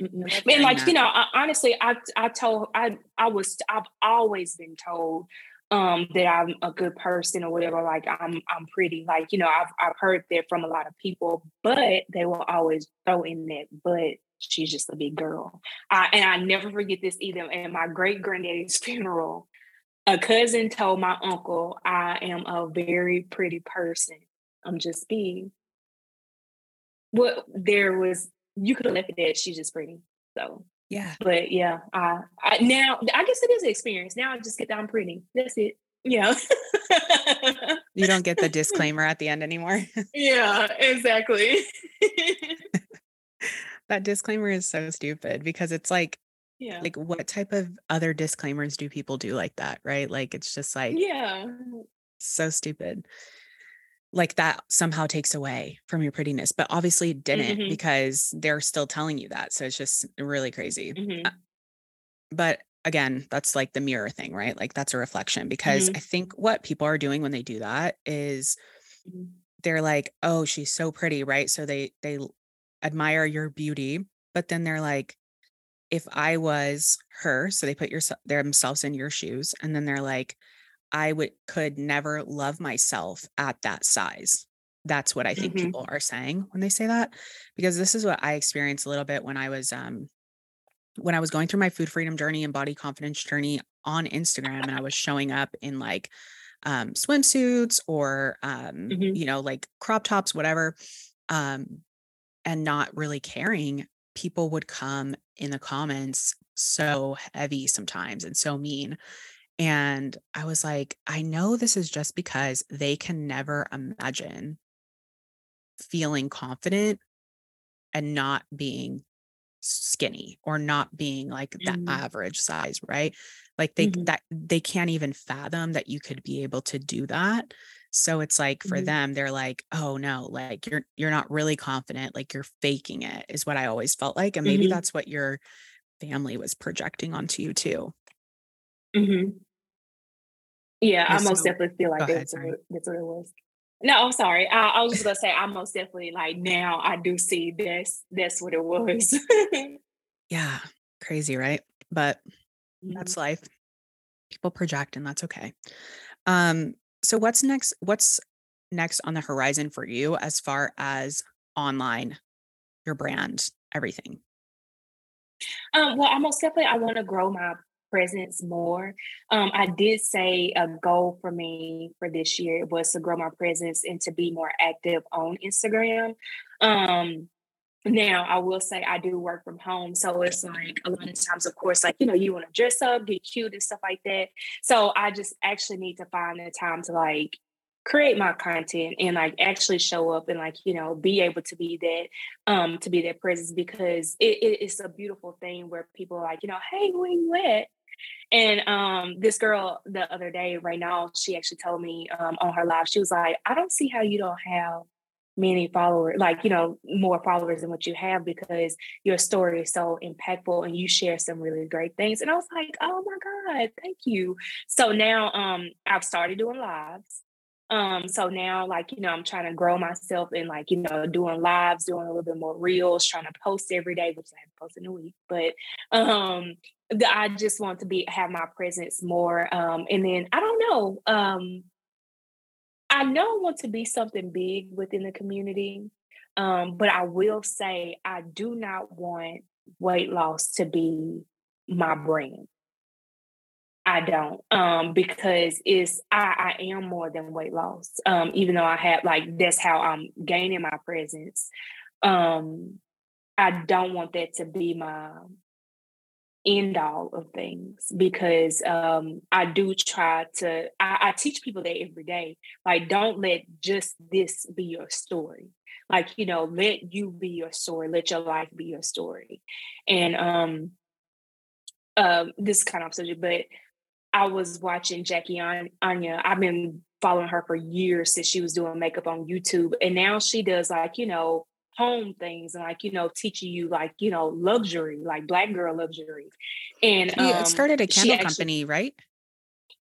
And like you know, I, honestly, I I told I I was I've always been told um that I'm a good person or whatever. Like I'm I'm pretty. Like you know, I've I've heard that from a lot of people, but they will always throw in that. But she's just a big girl. I, and I never forget this either. At my great granddaddy's [laughs] funeral, a cousin told my uncle, I am a very pretty person. I'm just big. Well, there was, you could have left it at she's just pretty. So,
yeah.
But yeah, I, I now, I guess it is an experience. Now I just get I'm pretty. That's it. Yeah. [laughs]
you don't get the disclaimer at the end anymore. [laughs]
yeah, exactly. [laughs]
that disclaimer is so stupid because it's like
yeah
like what type of other disclaimers do people do like that right like it's just like
yeah
so stupid like that somehow takes away from your prettiness but obviously it didn't mm-hmm. because they're still telling you that so it's just really crazy mm-hmm. uh, but again that's like the mirror thing right like that's a reflection because mm-hmm. i think what people are doing when they do that is mm-hmm. they're like oh she's so pretty right so they they admire your beauty but then they're like if I was her, so they put your, themselves in your shoes, and then they're like, I would could never love myself at that size. That's what I think mm-hmm. people are saying when they say that, because this is what I experienced a little bit when I was um when I was going through my food freedom journey and body confidence journey on Instagram, and I was showing up in like um swimsuits or um mm-hmm. you know like crop tops, whatever, um, and not really caring people would come in the comments so heavy sometimes and so mean. And I was like, I know this is just because they can never imagine feeling confident and not being skinny or not being like the mm-hmm. average size, right? Like they mm-hmm. that they can't even fathom that you could be able to do that. So it's like for mm-hmm. them, they're like, oh no, like you're you're not really confident, like you're faking it, is what I always felt like. And maybe mm-hmm. that's what your family was projecting onto you too.
Mm-hmm. Yeah, I most definitely feel like that's, ahead, what, that's what it was. No, I'm sorry. I, I was just gonna say I most definitely like now I do see this. That's what it was. [laughs]
yeah, crazy, right? But that's mm-hmm. life. People project, and that's okay. Um, so what's next? What's next on the horizon for you as far as online, your brand, everything?
Um, well, I most definitely I want to grow my presence more. Um, I did say a goal for me for this year was to grow my presence and to be more active on Instagram. Um, now, I will say I do work from home. So it's like a lot of times, of course, like, you know, you want to dress up, get cute and stuff like that. So I just actually need to find the time to like create my content and like actually show up and like you know be able to be that um to be that presence because it, it, it's a beautiful thing where people are like you know hey where you at and um this girl the other day right now she actually told me um on her live she was like i don't see how you don't have many followers, like, you know, more followers than what you have because your story is so impactful and you share some really great things. And I was like, oh my God, thank you. So now um I've started doing lives. Um, so now like, you know, I'm trying to grow myself and like, you know, doing lives, doing a little bit more reels, trying to post every day, which I haven't posted in a week. But um I just want to be have my presence more. Um, and then I don't know. Um, I know I want to be something big within the community, um, but I will say I do not want weight loss to be my brand. I don't, um, because it's I, I am more than weight loss. Um, even though I have like that's how I'm gaining my presence. Um, I don't want that to be my end all of things because um, I do try to, I, I teach people that every day. Like, don't let just this be your story. Like, you know, let you be your story, let your life be your story. And um, uh, this kind of subject, but I was watching Jackie Aina. I've been following her for years since she was doing makeup on YouTube. And now she does like, you know, home things and like, you know, teaching you like, you know, luxury, like black girl luxury. And
um, it started a candle actually, company, right?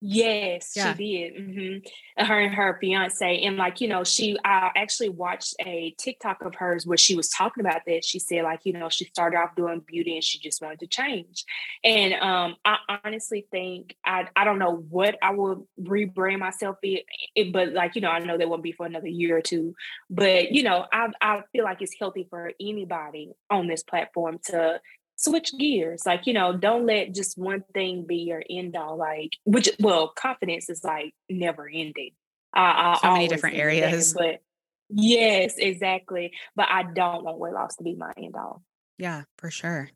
Yes, yeah. she did. Mm-hmm. Her and her fiance, and like you know, she I actually watched a TikTok of hers where she was talking about that. She said like you know she started off doing beauty and she just wanted to change. And um, I honestly think I I don't know what I will rebrand myself it, it, but like you know I know that won't be for another year or two. But you know I I feel like it's healthy for anybody on this platform to switch gears. Like, you know, don't let just one thing be your end all. Like, which, well, confidence is like never ending.
I, I so many different areas.
That, but yes, exactly. But I don't want weight loss to be my end all.
Yeah, for sure.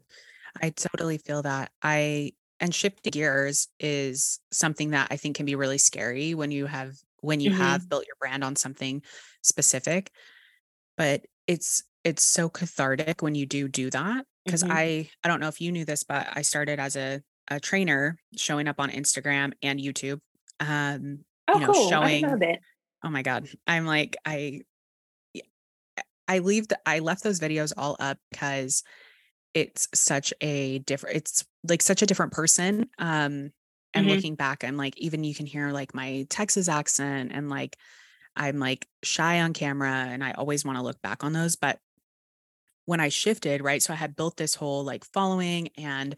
I totally feel that. I, and shifting gears is something that I think can be really scary when you have, when you mm-hmm. have built your brand on something specific. But it's, it's so cathartic when you do do that because mm-hmm. I I don't know if you knew this, but I started as a a trainer showing up on Instagram and YouTube. Um,
oh, you know, cool. showing. I know
Oh my god, I'm like I I leave the I left those videos all up because it's such a different it's like such a different person um and mm-hmm. looking back i'm like even you can hear like my texas accent and like i'm like shy on camera and i always want to look back on those but when I shifted, right? So I had built this whole like following and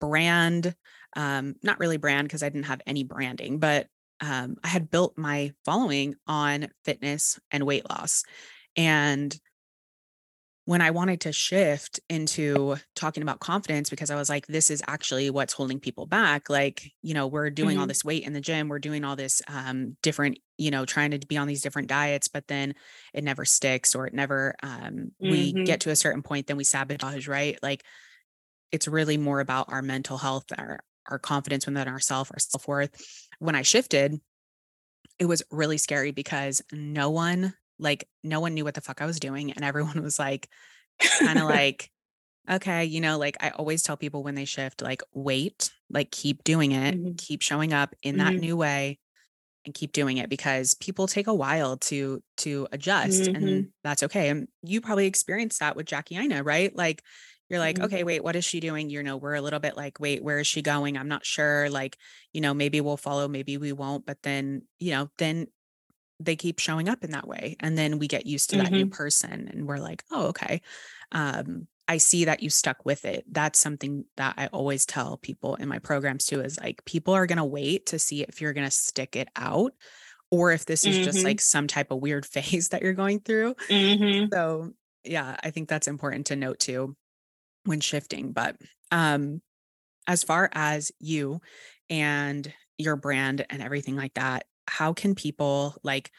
brand, um, not really brand because I didn't have any branding, but um, I had built my following on fitness and weight loss. And when I wanted to shift into talking about confidence, because I was like, this is actually what's holding people back. Like, you know, we're doing mm-hmm. all this weight in the gym, we're doing all this um, different, you know, trying to be on these different diets, but then it never sticks or it never, um, mm-hmm. we get to a certain point, then we sabotage, right? Like, it's really more about our mental health, our, our confidence within ourselves, our self worth. When I shifted, it was really scary because no one like no one knew what the fuck I was doing. And everyone [laughs] was like, kind of [laughs] like, okay, you know, like I always tell people when they shift, like, wait, like keep doing it, mm-hmm. keep showing up in that mm-hmm. new way and keep doing it because people take a while to to adjust mm-hmm. and that's okay. And you probably experienced that with Jackie Aina, right? Like you're like, mm-hmm. okay, wait, what is she doing? You know, we're a little bit like, wait, where is she going? I'm not sure. Like, you know, maybe we'll follow, maybe we won't. But then, you know, then they keep showing up in that way and then we get used to mm-hmm. that new mm-hmm. person and we're like oh okay um, i see that you stuck with it that's something that i always tell people in my programs too is like people are going to wait to see if you're going to stick it out or if this is mm-hmm. just like some type of weird [laughs] phase that you're going through mm-hmm. so yeah i think that's important to note too when shifting but um as far as you and your brand and everything like that how can people like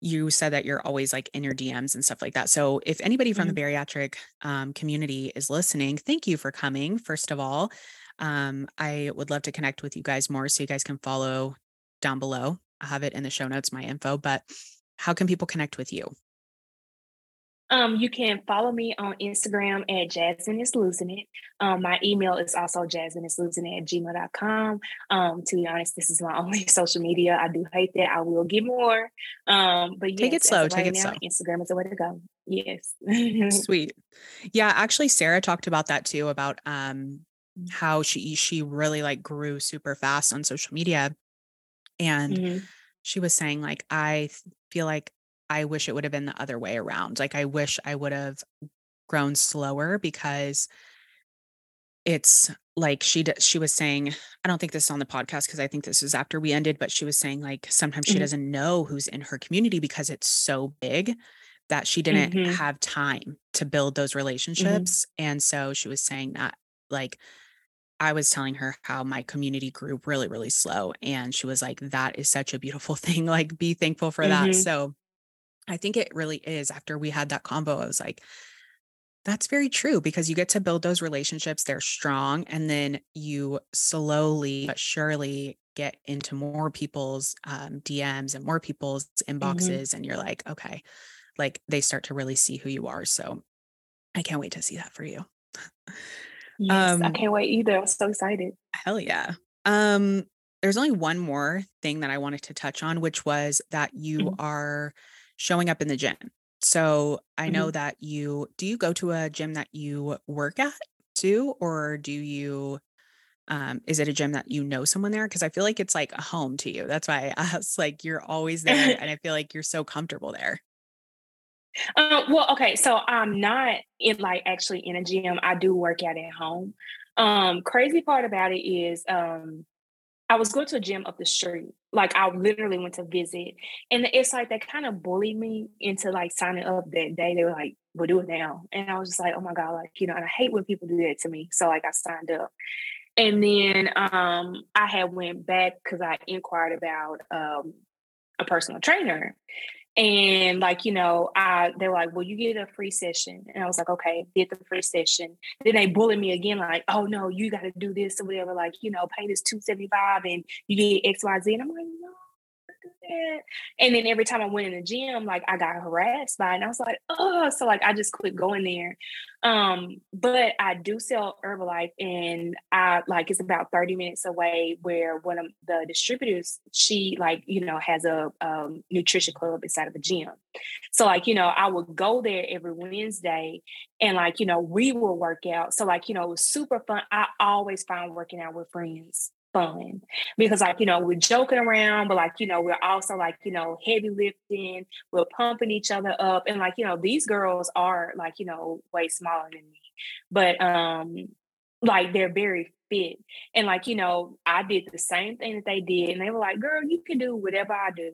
you said that you're always like in your DMs and stuff like that. So if anybody from mm-hmm. the bariatric um, community is listening, thank you for coming. First of all, um, I would love to connect with you guys more so you guys can follow down below. I have it in the show notes, my info, but how can people connect with you?
Um, you can follow me on Instagram at Jasmine is losing it. Um, my email is also jasmine is losing it at gmail.com. Um, to be honest, this is my [laughs] only social media. I do hate that. I will get more. Um, but yes,
take it slow. Take right it now, slow.
Instagram is the way to go. Yes. [laughs]
Sweet. Yeah, actually Sarah talked about that too, about um how she she really like grew super fast on social media. And mm-hmm. she was saying, like, I feel like I wish it would have been the other way around. Like I wish I would have grown slower because it's like she she was saying i don't think this is on the podcast because i think this was after we ended but she was saying like sometimes she mm-hmm. doesn't know who's in her community because it's so big that she didn't mm-hmm. have time to build those mm-hmm. relationships mm-hmm. and so she was saying that like i was telling her how my community grew really really slow and she was like that is such a beautiful [laughs] thing like be thankful for that mm-hmm. so I think it really is after we had that combo, I was like, That's very true because you get to build those relationships. They're strong. And then you slowly but surely get into more people's um, DMs and more people's mm-hmm. inboxes. Mm-hmm. And you're like, okay, like they start to really see who you are. So I can't wait to see that for you. [laughs]
Yes, um, I can't wait either. I'm so excited.
Hell yeah. Um, there's only one more thing that I wanted to touch on, which was that you mm-hmm. are showing up in the gym. So I know mm-hmm. that you do you go to a gym that you work at too, or do you um is it a gym that you know someone there? Because I feel like it's like a home to you. That's why I [laughs] asked, like you're always there [laughs] and I feel like you're so comfortable there.
Uh, well, okay, so I'm not in like actually in a gym. I do work out at home. Um, crazy part about it is um I was going to a gym up the street. Like I literally went to visit. And it's like they kind of bullied me into like signing up that day. They were like, we'll do it now. And I was just like, oh my God, like, you know, and I hate when people do that to me. So like I signed up. And then um I had went back because I inquired about um a personal trainer. And like, you know, I they were like, Well, you get a free session. And I was like, Okay, get the free session. Then they bullied me again, like, oh no, you gotta do this or whatever, like, you know, pay this 275 and you get XYZ. And I'm like, no. And then every time I went in the gym, like I got harassed by it. And I was like, oh, so like I just quit going there. Um, but I do sell Herbalife and I like it's about 30 minutes away where one of the distributors, she like, you know, has a um, nutrition club inside of the gym. So like, you know, I would go there every Wednesday and like, you know, we will work out. So like, you know, it was super fun. I always find working out with friends fun. Because like you know we're joking around but like you know we're also like you know heavy lifting we're pumping each other up and like you know these girls are like you know way smaller than me. But um like they're very fit. And like you know i did the same thing that they did and they were like girl you can do whatever i do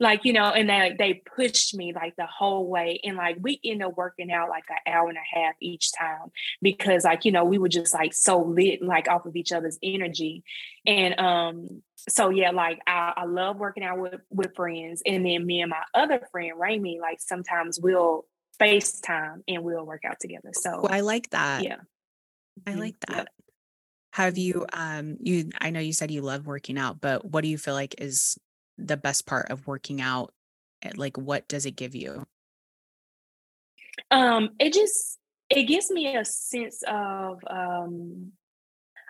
like you know and they they pushed me like the whole way and like we end up working out like an hour and a half each time because like you know we were just like so lit like off of each other's energy and um so yeah like I, I love working out with with friends and then me and my other friend Rami like sometimes we'll FaceTime and we'll work out together so
I like that.
Yeah.
I mm-hmm. like that. Have you um you I know you said you love working out but what do you feel like is the best part of working out? Eh, like, what does it give you?
Um, it just it gives me a sense of um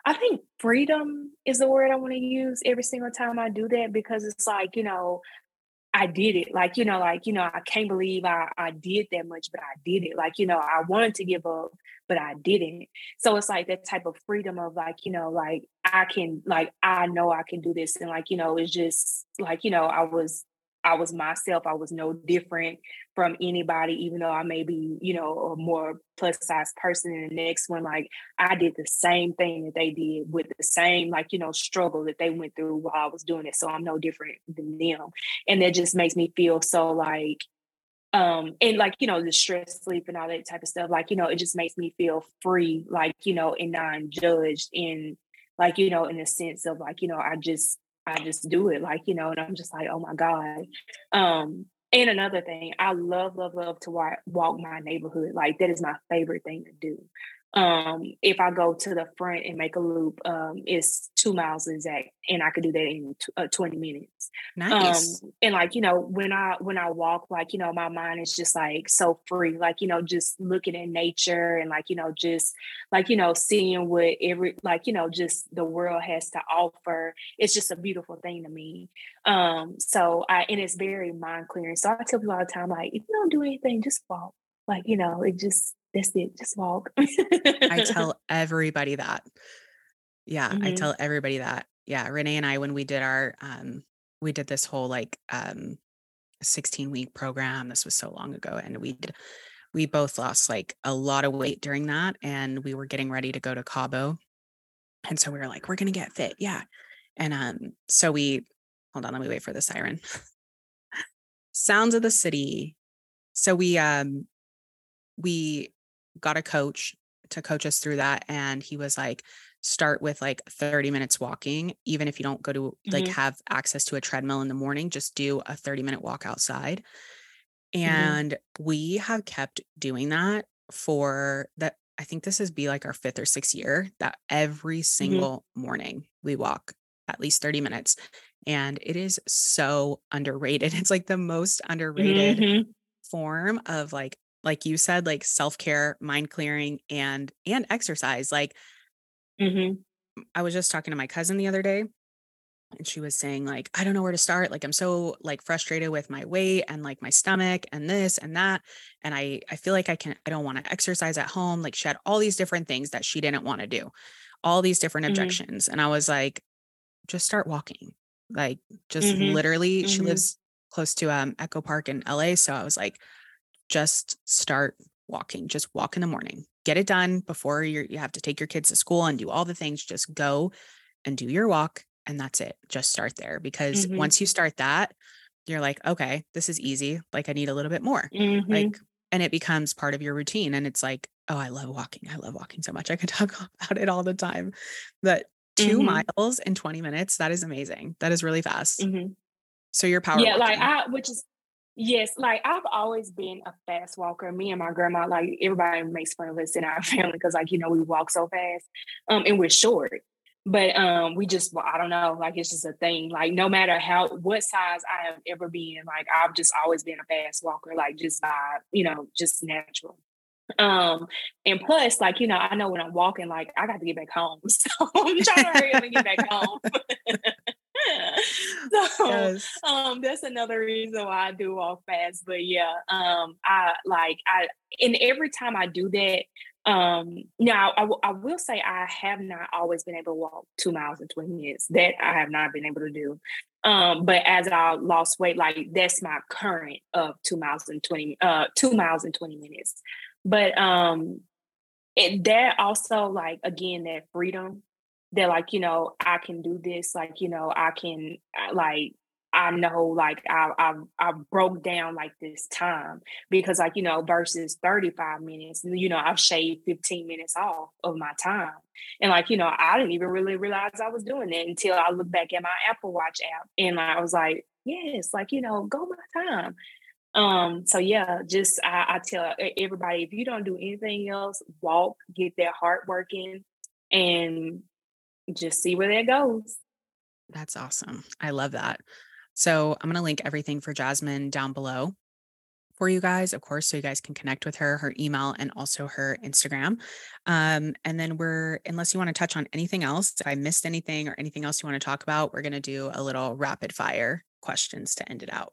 I think freedom is the word I want to use every single time I do that because it's like, you know, I did it. Like, you know, like, you know, I can't believe I, I did that much, but I did it. Like, you know, I wanted to give up, but I didn't. So it's like that type of freedom of like, you know, like I can, like, I know I can do this. And like, you know, it's just like, you know, I was I was myself. I was no different from anybody, even though I may be, you know, a more plus size person. And the next one, like I did the same thing that they did with the same, like, you know, struggle that they went through while I was doing it. So I'm no different than them. And that just makes me feel so like, um, and like, you know, the stress sleep and all that type of stuff, like, you know, it just makes me feel free, like, you know, and non-judged in like, you know, in the sense of like, you know, I just I just do it, like, you know, and I'm just like, oh my God. Um, and another thing, I love, love, love to walk, walk my neighborhood. Like that is my favorite thing to do. Um, if I go to the front and make a loop, um, it's two miles exact, and I could do that in t- uh, twenty minutes.
Nice.
Um, and like you know, when I when I walk, like you know, my mind is just like so free. Like you know, just looking at nature and like you know, just like you know, seeing what every like you know, just the world has to offer. It's just a beautiful thing to me. Um, so I and it's very mind clearing. So I tell people all the time, like if you don't do anything, just walk. Like you know, it just that's it. Just walk.
I [laughs] tell everybody that. Yeah, mm-hmm. I tell everybody that. Yeah, Renee and I, when we did our, um, we did this whole like um 16 week program. This was so long ago, and we did, we both lost like a lot of weight during that, and we were getting ready to go to Cabo, and so we were like, we're gonna get fit, yeah. And um, so we, hold on, let me wait for the siren. [laughs] Sounds of the city. So we um we got a coach to coach us through that. And he was like, start with like 30 minutes walking, even if you don't go to mm-hmm. like have access to a treadmill in the morning, just do a 30 minute walk outside. Mm-hmm. And mm-hmm. we have kept doing that for that. I think this is be like our fifth or sixth year that every
Mm-hmm.
single morning we walk at least 30 minutes. And it is so underrated. [laughs] It's like the most underrated
Mhm.
form of like, like you said, like self-care, mind clearing, and and exercise. Like
Mhm.
I was just talking to my cousin the other day and she was saying like i don't know where to start like i'm so like frustrated with my weight and like my stomach and this and that and i i feel like i can i don't want to exercise at home like she had all these different things that she didn't want to do all these different
Mhm.
objections and i was like just start walking like just
Mhm.
literally she
Mhm.
lives close to um echo park in la so i was like just start walking just walk in the morning. Get it done before you you have to take your kids to school and do all the things. Just go and do your walk and that's it. Just start there. Because
Mhm.
once you start that you're like okay this is easy. Like i need a little bit more.
Mhm.
like and it becomes part of your routine and it's like oh i love walking. I love walking so much. I could [laughs] talk about it all the time. But 2
Mhm.
miles in 20 minutes that is amazing. That is really fast.
Mhm.
so you're power
Yeah, like. I, which is yes, like I've always been a fast walker. Me and my grandma, like everybody makes fun of us in our [laughs] family because, like you know, we walk so fast, um, and we're short. But um, we just, well, I don't know, like it's just a thing. Like no matter how what size I have ever been, like I've just always been a fast walker, like just by you know, just natural. Um, and plus, like you know, I know when I'm walking, like I got to get back home, [laughs] so I'm trying to hurry up and get back [laughs] home. [laughs] so
yes
um that's another reason why I do walk fast. But yeah, um I like I and every time I do that, um now I, w- I will say I have not always been able to walk two miles in 20 minutes. That I have not been able to do. Um, but as I lost weight, like that's my current of two miles and 20 uh two miles and 20 minutes. But um it that also like again that freedom that like you know i can do this like you know i can uh, like i know like i i broke down like this time because like you know versus 35 minutes you know i've shaved 15 minutes off of my time. And like you know i didn't even really realize i was doing it until i looked back at my apple watch app and i was like yes like you know go my time. Um, so yeah, just I, I tell everybody if you don't do anything else, walk, get that heart working, and just see where that goes.
That's awesome. I love that. So I'm going to link everything for Jasmine down below for you guys, of course, so you guys can connect with her, her email, and also her Instagram. Um, and then we're, unless you want to touch on anything else, if I missed anything or anything else you want to talk about, we're going to do a little rapid fire questions to end it out.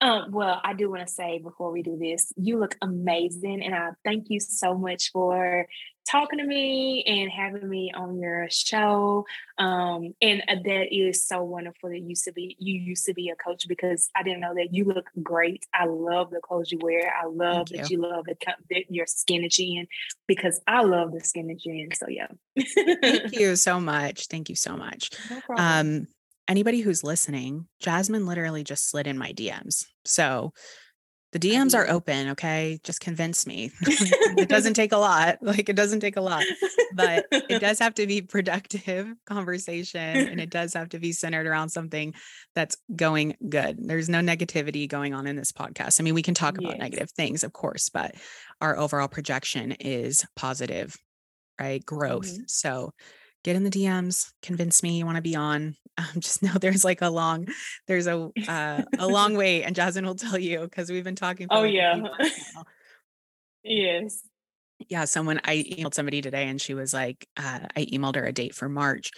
Um, well, I do want to say before we do this, you look amazing, and I thank you so much for talking to me and having me on your show. Um, and uh, that is so wonderful that you used to be you used to be a coach because I didn't know that you look great. I love the clothes you wear. I love
Thank
that you love the, that your skin that you're in because I love the skin that you're in. So yeah,
Thank [laughs] you so much. Thank you so much.
no.
Um, anybody who's listening, Jasmine literally just slid in my DMs. So the DMs are open. Okay. Just convince me. [laughs] [laughs] it doesn't take a lot. Like it doesn't take a lot, but it does have to be productive [laughs] conversation and it does have to be centered around something that's going good. There's no negativity going on in this podcast. I mean, we can talk about
Yes.
negative things, of course, but our overall projection is positive, right? Growth.
Mhm.
So get in the DMs, convince me you want to be on. [laughs] Um, just know there's like a long, there's a uh, a long [laughs] wait, and Jasmine will tell you because we've been talking. For
Oh,
like
yeah. [laughs] yes.
yeah someone i emailed somebody today and she was like uh, i emailed her a date for march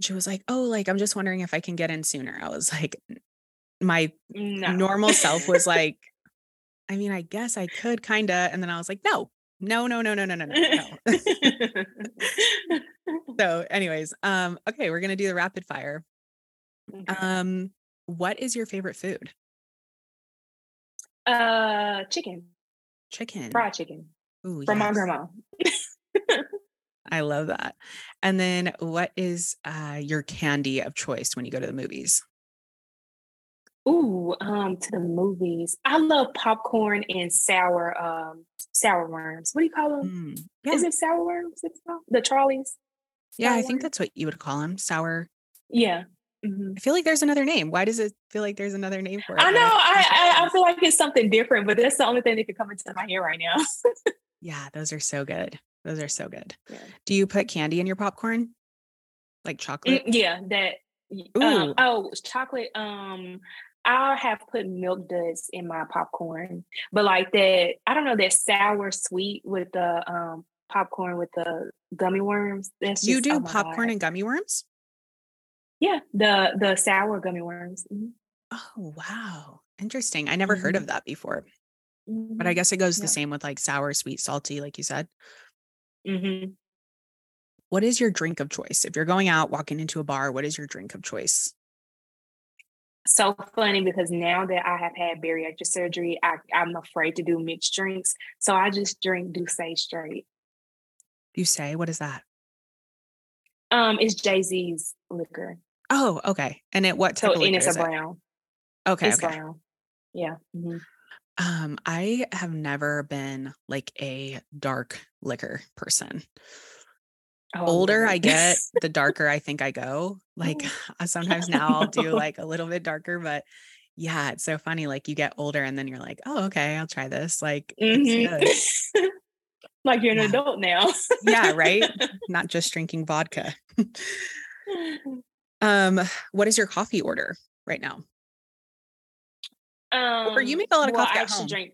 she was like oh like i'm just wondering if i can get in sooner i was like my
No.
normal self was like i mean i guess i could kind of and then i was like no no no no no no no no no so anyways um okay we're gonna do the rapid fire
Okay.
um what is your favorite food
uh, chicken,
chicken
fried chicken
Ooh,
from my grandma. [laughs]
i love that and then what is uh your candy of choice when you go to the movies
Ooh, um, to the movies. I love popcorn and sour, um, sour worms. What do you call them?
Mm, yeah
Is it sour worms? It's called? The Charlies.
Yeah, I think that's what you would call them. Sour.
Yeah.
Mm-hmm. I feel like there's another name. Why does it feel like there's another name for it?
I know. I, I, I feel like it's something different, but that's the only thing that could come into my head right now. [laughs]
yeah, those are so good. Those are so good. Yeah. Do you put candy in your popcorn? Like chocolate?
Mm, yeah, that um, oh, chocolate. Um, I have put milk duds in my popcorn, but like that, I don't know that sour sweet with the um popcorn with the gummy worms.
That's just, you do oh popcorn God. and gummy worms.
Yeah, the the sour gummy worms.
Mm-hmm. Oh wow, interesting. I never mm-hmm. heard of that before. Mm-hmm. But I mm-hmm. guess it goes yeah. the same with like sour, sweet, salty, like you said. Mm-hmm. What is your drink of choice? If you're going out, walking into a bar, what is your drink of choice?
So funny because now that I have had bariatric surgery, I, I'm afraid to do mixed drinks. So I just drink D'ussé straight.
D'ussé, what is that?
Um, it's Jay Z's liquor.
Oh, okay. And it what type so, of it's
a brown.
It? Okay,
it's okay. brown. Yeah. Mm-hmm.
Um, I have never been like a dark liquor person. Oh, Older I get, [laughs] the darker I think I go. Like oh. [laughs] sometimes now I'll do [laughs] like a little bit darker, but yeah, it's so funny. Like you get older and then you're like, oh, okay, I'll try this. Like, mm-hmm.
Like you're an yeah. adult now.
yeah, right. [laughs] Not just drinking vodka. [laughs] um, what is your coffee order right now? Um, or you make a lot of well, coffee at home. Drink,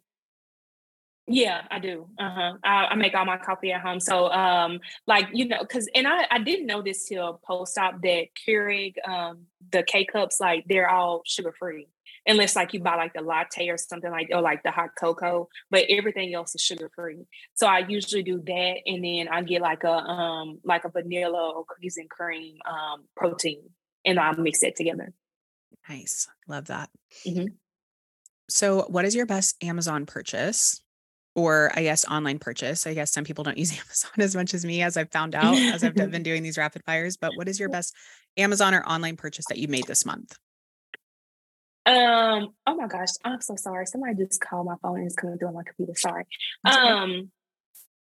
yeah, I do. Uh-huh. I, I, make all my coffee at home. So um like, you know, cause and I, I didn't know this till post op that Keurig, um, the K cups, like they're all sugar free. Unless like you buy like the latte or something like or like the hot cocoa, but everything else is sugar free. So I usually do that and then I get like a um like a vanilla or cookies and cream um protein and I'll mix it together.
Nice. Love that. Mm-hmm. So, what is your best Amazon purchase? Or I guess online purchase. I guess some people don't [laughs] use Amazon as much as me, as I've found out as I've [laughs] been doing these rapid fires. But what is your best Amazon or online purchase that you made this month?
Um, oh my gosh, I'm so sorry. Somebody just called my phone and it's coming through on my computer. Sorry. Um,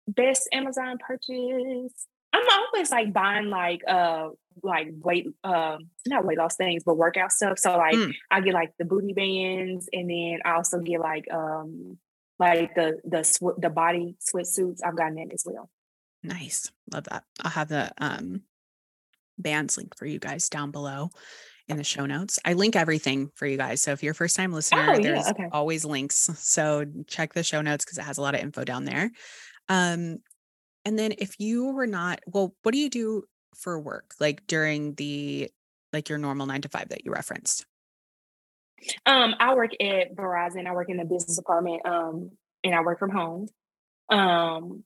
best Amazon purchase. I'm always like buying like uh like weight uh not weight loss things but workout stuff. So like mm. I get like the booty bands and then I also get like um like the the sw- the body sweatsuits. I've gotten that as well.
Nice. Love that. I'll have the um bands link for you guys down below in the show notes. I link everything for you guys. So if you're a first time listener, oh, there's yeah, okay. always links. So check the show notes because it has a lot of info down there. Um, and then if you were not, well, what do you do for work? Like during the like your normal nine to five that you referenced?
Um, I work at Verizon. I work in the business department. Um, and I work from home. Um,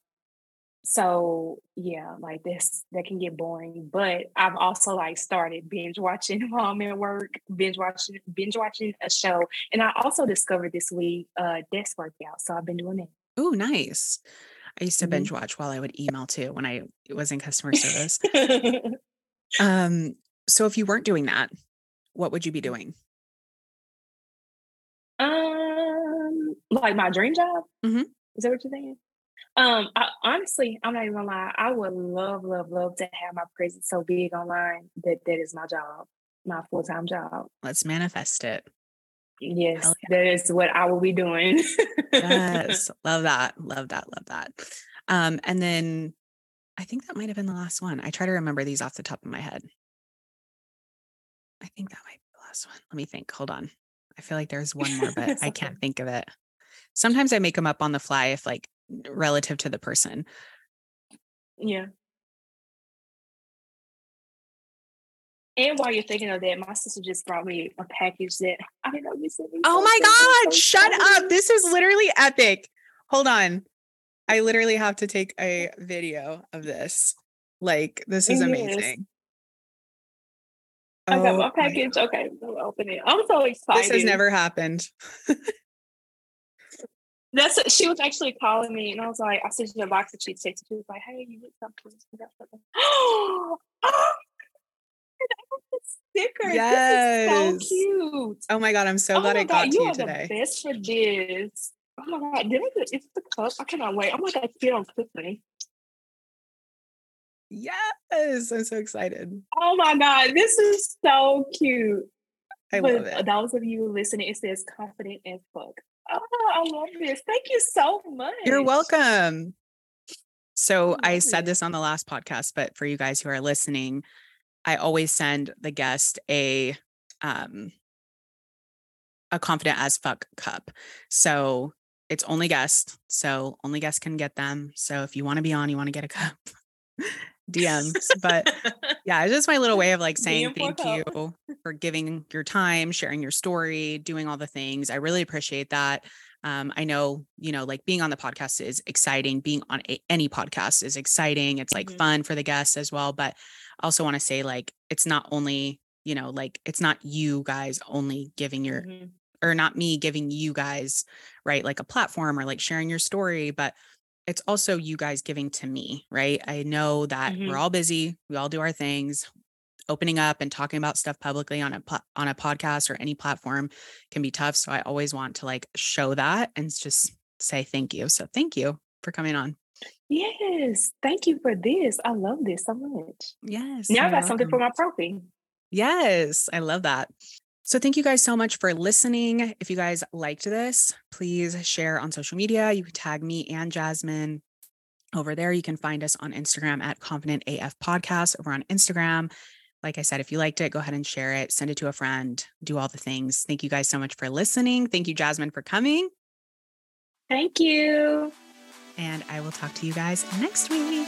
so yeah, like this that can get boring. But I've also like started binge watching [laughs] while I'm at work, binge watching, binge watching a show. And I also discovered this week uh desk workout. So I've been doing it.
Oh, nice. I used to mm-hmm. binge watch while I would email too when I was in customer service. [laughs] um, so if you weren't doing that, what would you be doing?
Um, like my dream job. Mm-hmm. Is that what you're saying? Um, I, honestly, I'm not even gonna lie. I would love, love, love to have my presence so big online that that is my job, my full time job.
Let's manifest it.
Yes, yeah. that is what I will be doing.
yes, [laughs] love that, love that, love that. Um, and then I think that might have been the last one. I try to remember these off the top of my head. I think that might be the last one. Let me think. Hold on. I feel like there's one more, but I [laughs] can't think of it. Sometimes I make them up on the fly if like relative to the person.
Yeah. And while you're thinking of that, my sister just brought me a package that I didn't know you sent me.
Oh my God, so shut funny. up. This is literally epic. Hold on. I literally have to take a video of this. Like, this is amazing.
I got oh my oh package. My okay, I'll open it. I'm so excited.
This has never happened. [laughs]
That's she was actually calling me, and I was like, I sent you a box, and she texted. She was like, "Hey, you need something?" [gasps] oh, oh, sticker. Yes. so cute.
Oh my god, I'm so oh glad I got to you, you today.
The best for this. Oh my god, did I get it's the cup? I cannot wait. I'm like I feel on Tiffany.
Yes, I'm so excited.
Oh my God, this is so cute.
I
but
love it.
those of you listening, it says confident as fuck. Oh, I love this. Thank you so much.
You're welcome. So
I
said this on the last podcast, but for you guys who are listening, I always send the guest a um a confident as fuck cup. So it's only guests. So only guests can get them. So if you want to be on, you want to get a cup. [laughs] DMs. But [laughs] yeah, it's just my little way of like saying
DM
thank you for giving your time, sharing your story, doing all the things. I really appreciate that. Um, I know, you know, like being on the podcast is exciting. Being on a, any podcast is exciting. It's like
Mhm.
fun for the guests as well. But I also want to say, like, it's not only, you know, like it's not you guys only giving your
Mhm.
or not me giving you guys right like a platform or like sharing your story but it's also you guys giving to me right i know that
Mhm.
we're all busy we all do our things opening up and talking about stuff publicly on a on a podcast or any platform can be tough so i always want to like show that and just say thank you so thank you for coming on
Yes. Thank you for this. I love this so much.
yes
Now I got something for my trophy.
Yes, I love that. So, thank you guys so much for listening. If you guys liked this, please share on social media. You can tag me and Jasmine over there. You can find us on Instagram at Confident AF Podcast over on Instagram. Like I said, if you liked it, go ahead and share it, send it to a friend, do all the things. Thank you guys so much for listening. Thank you, Jasmine, for coming.
Thank you.
And I will talk to you guys next week.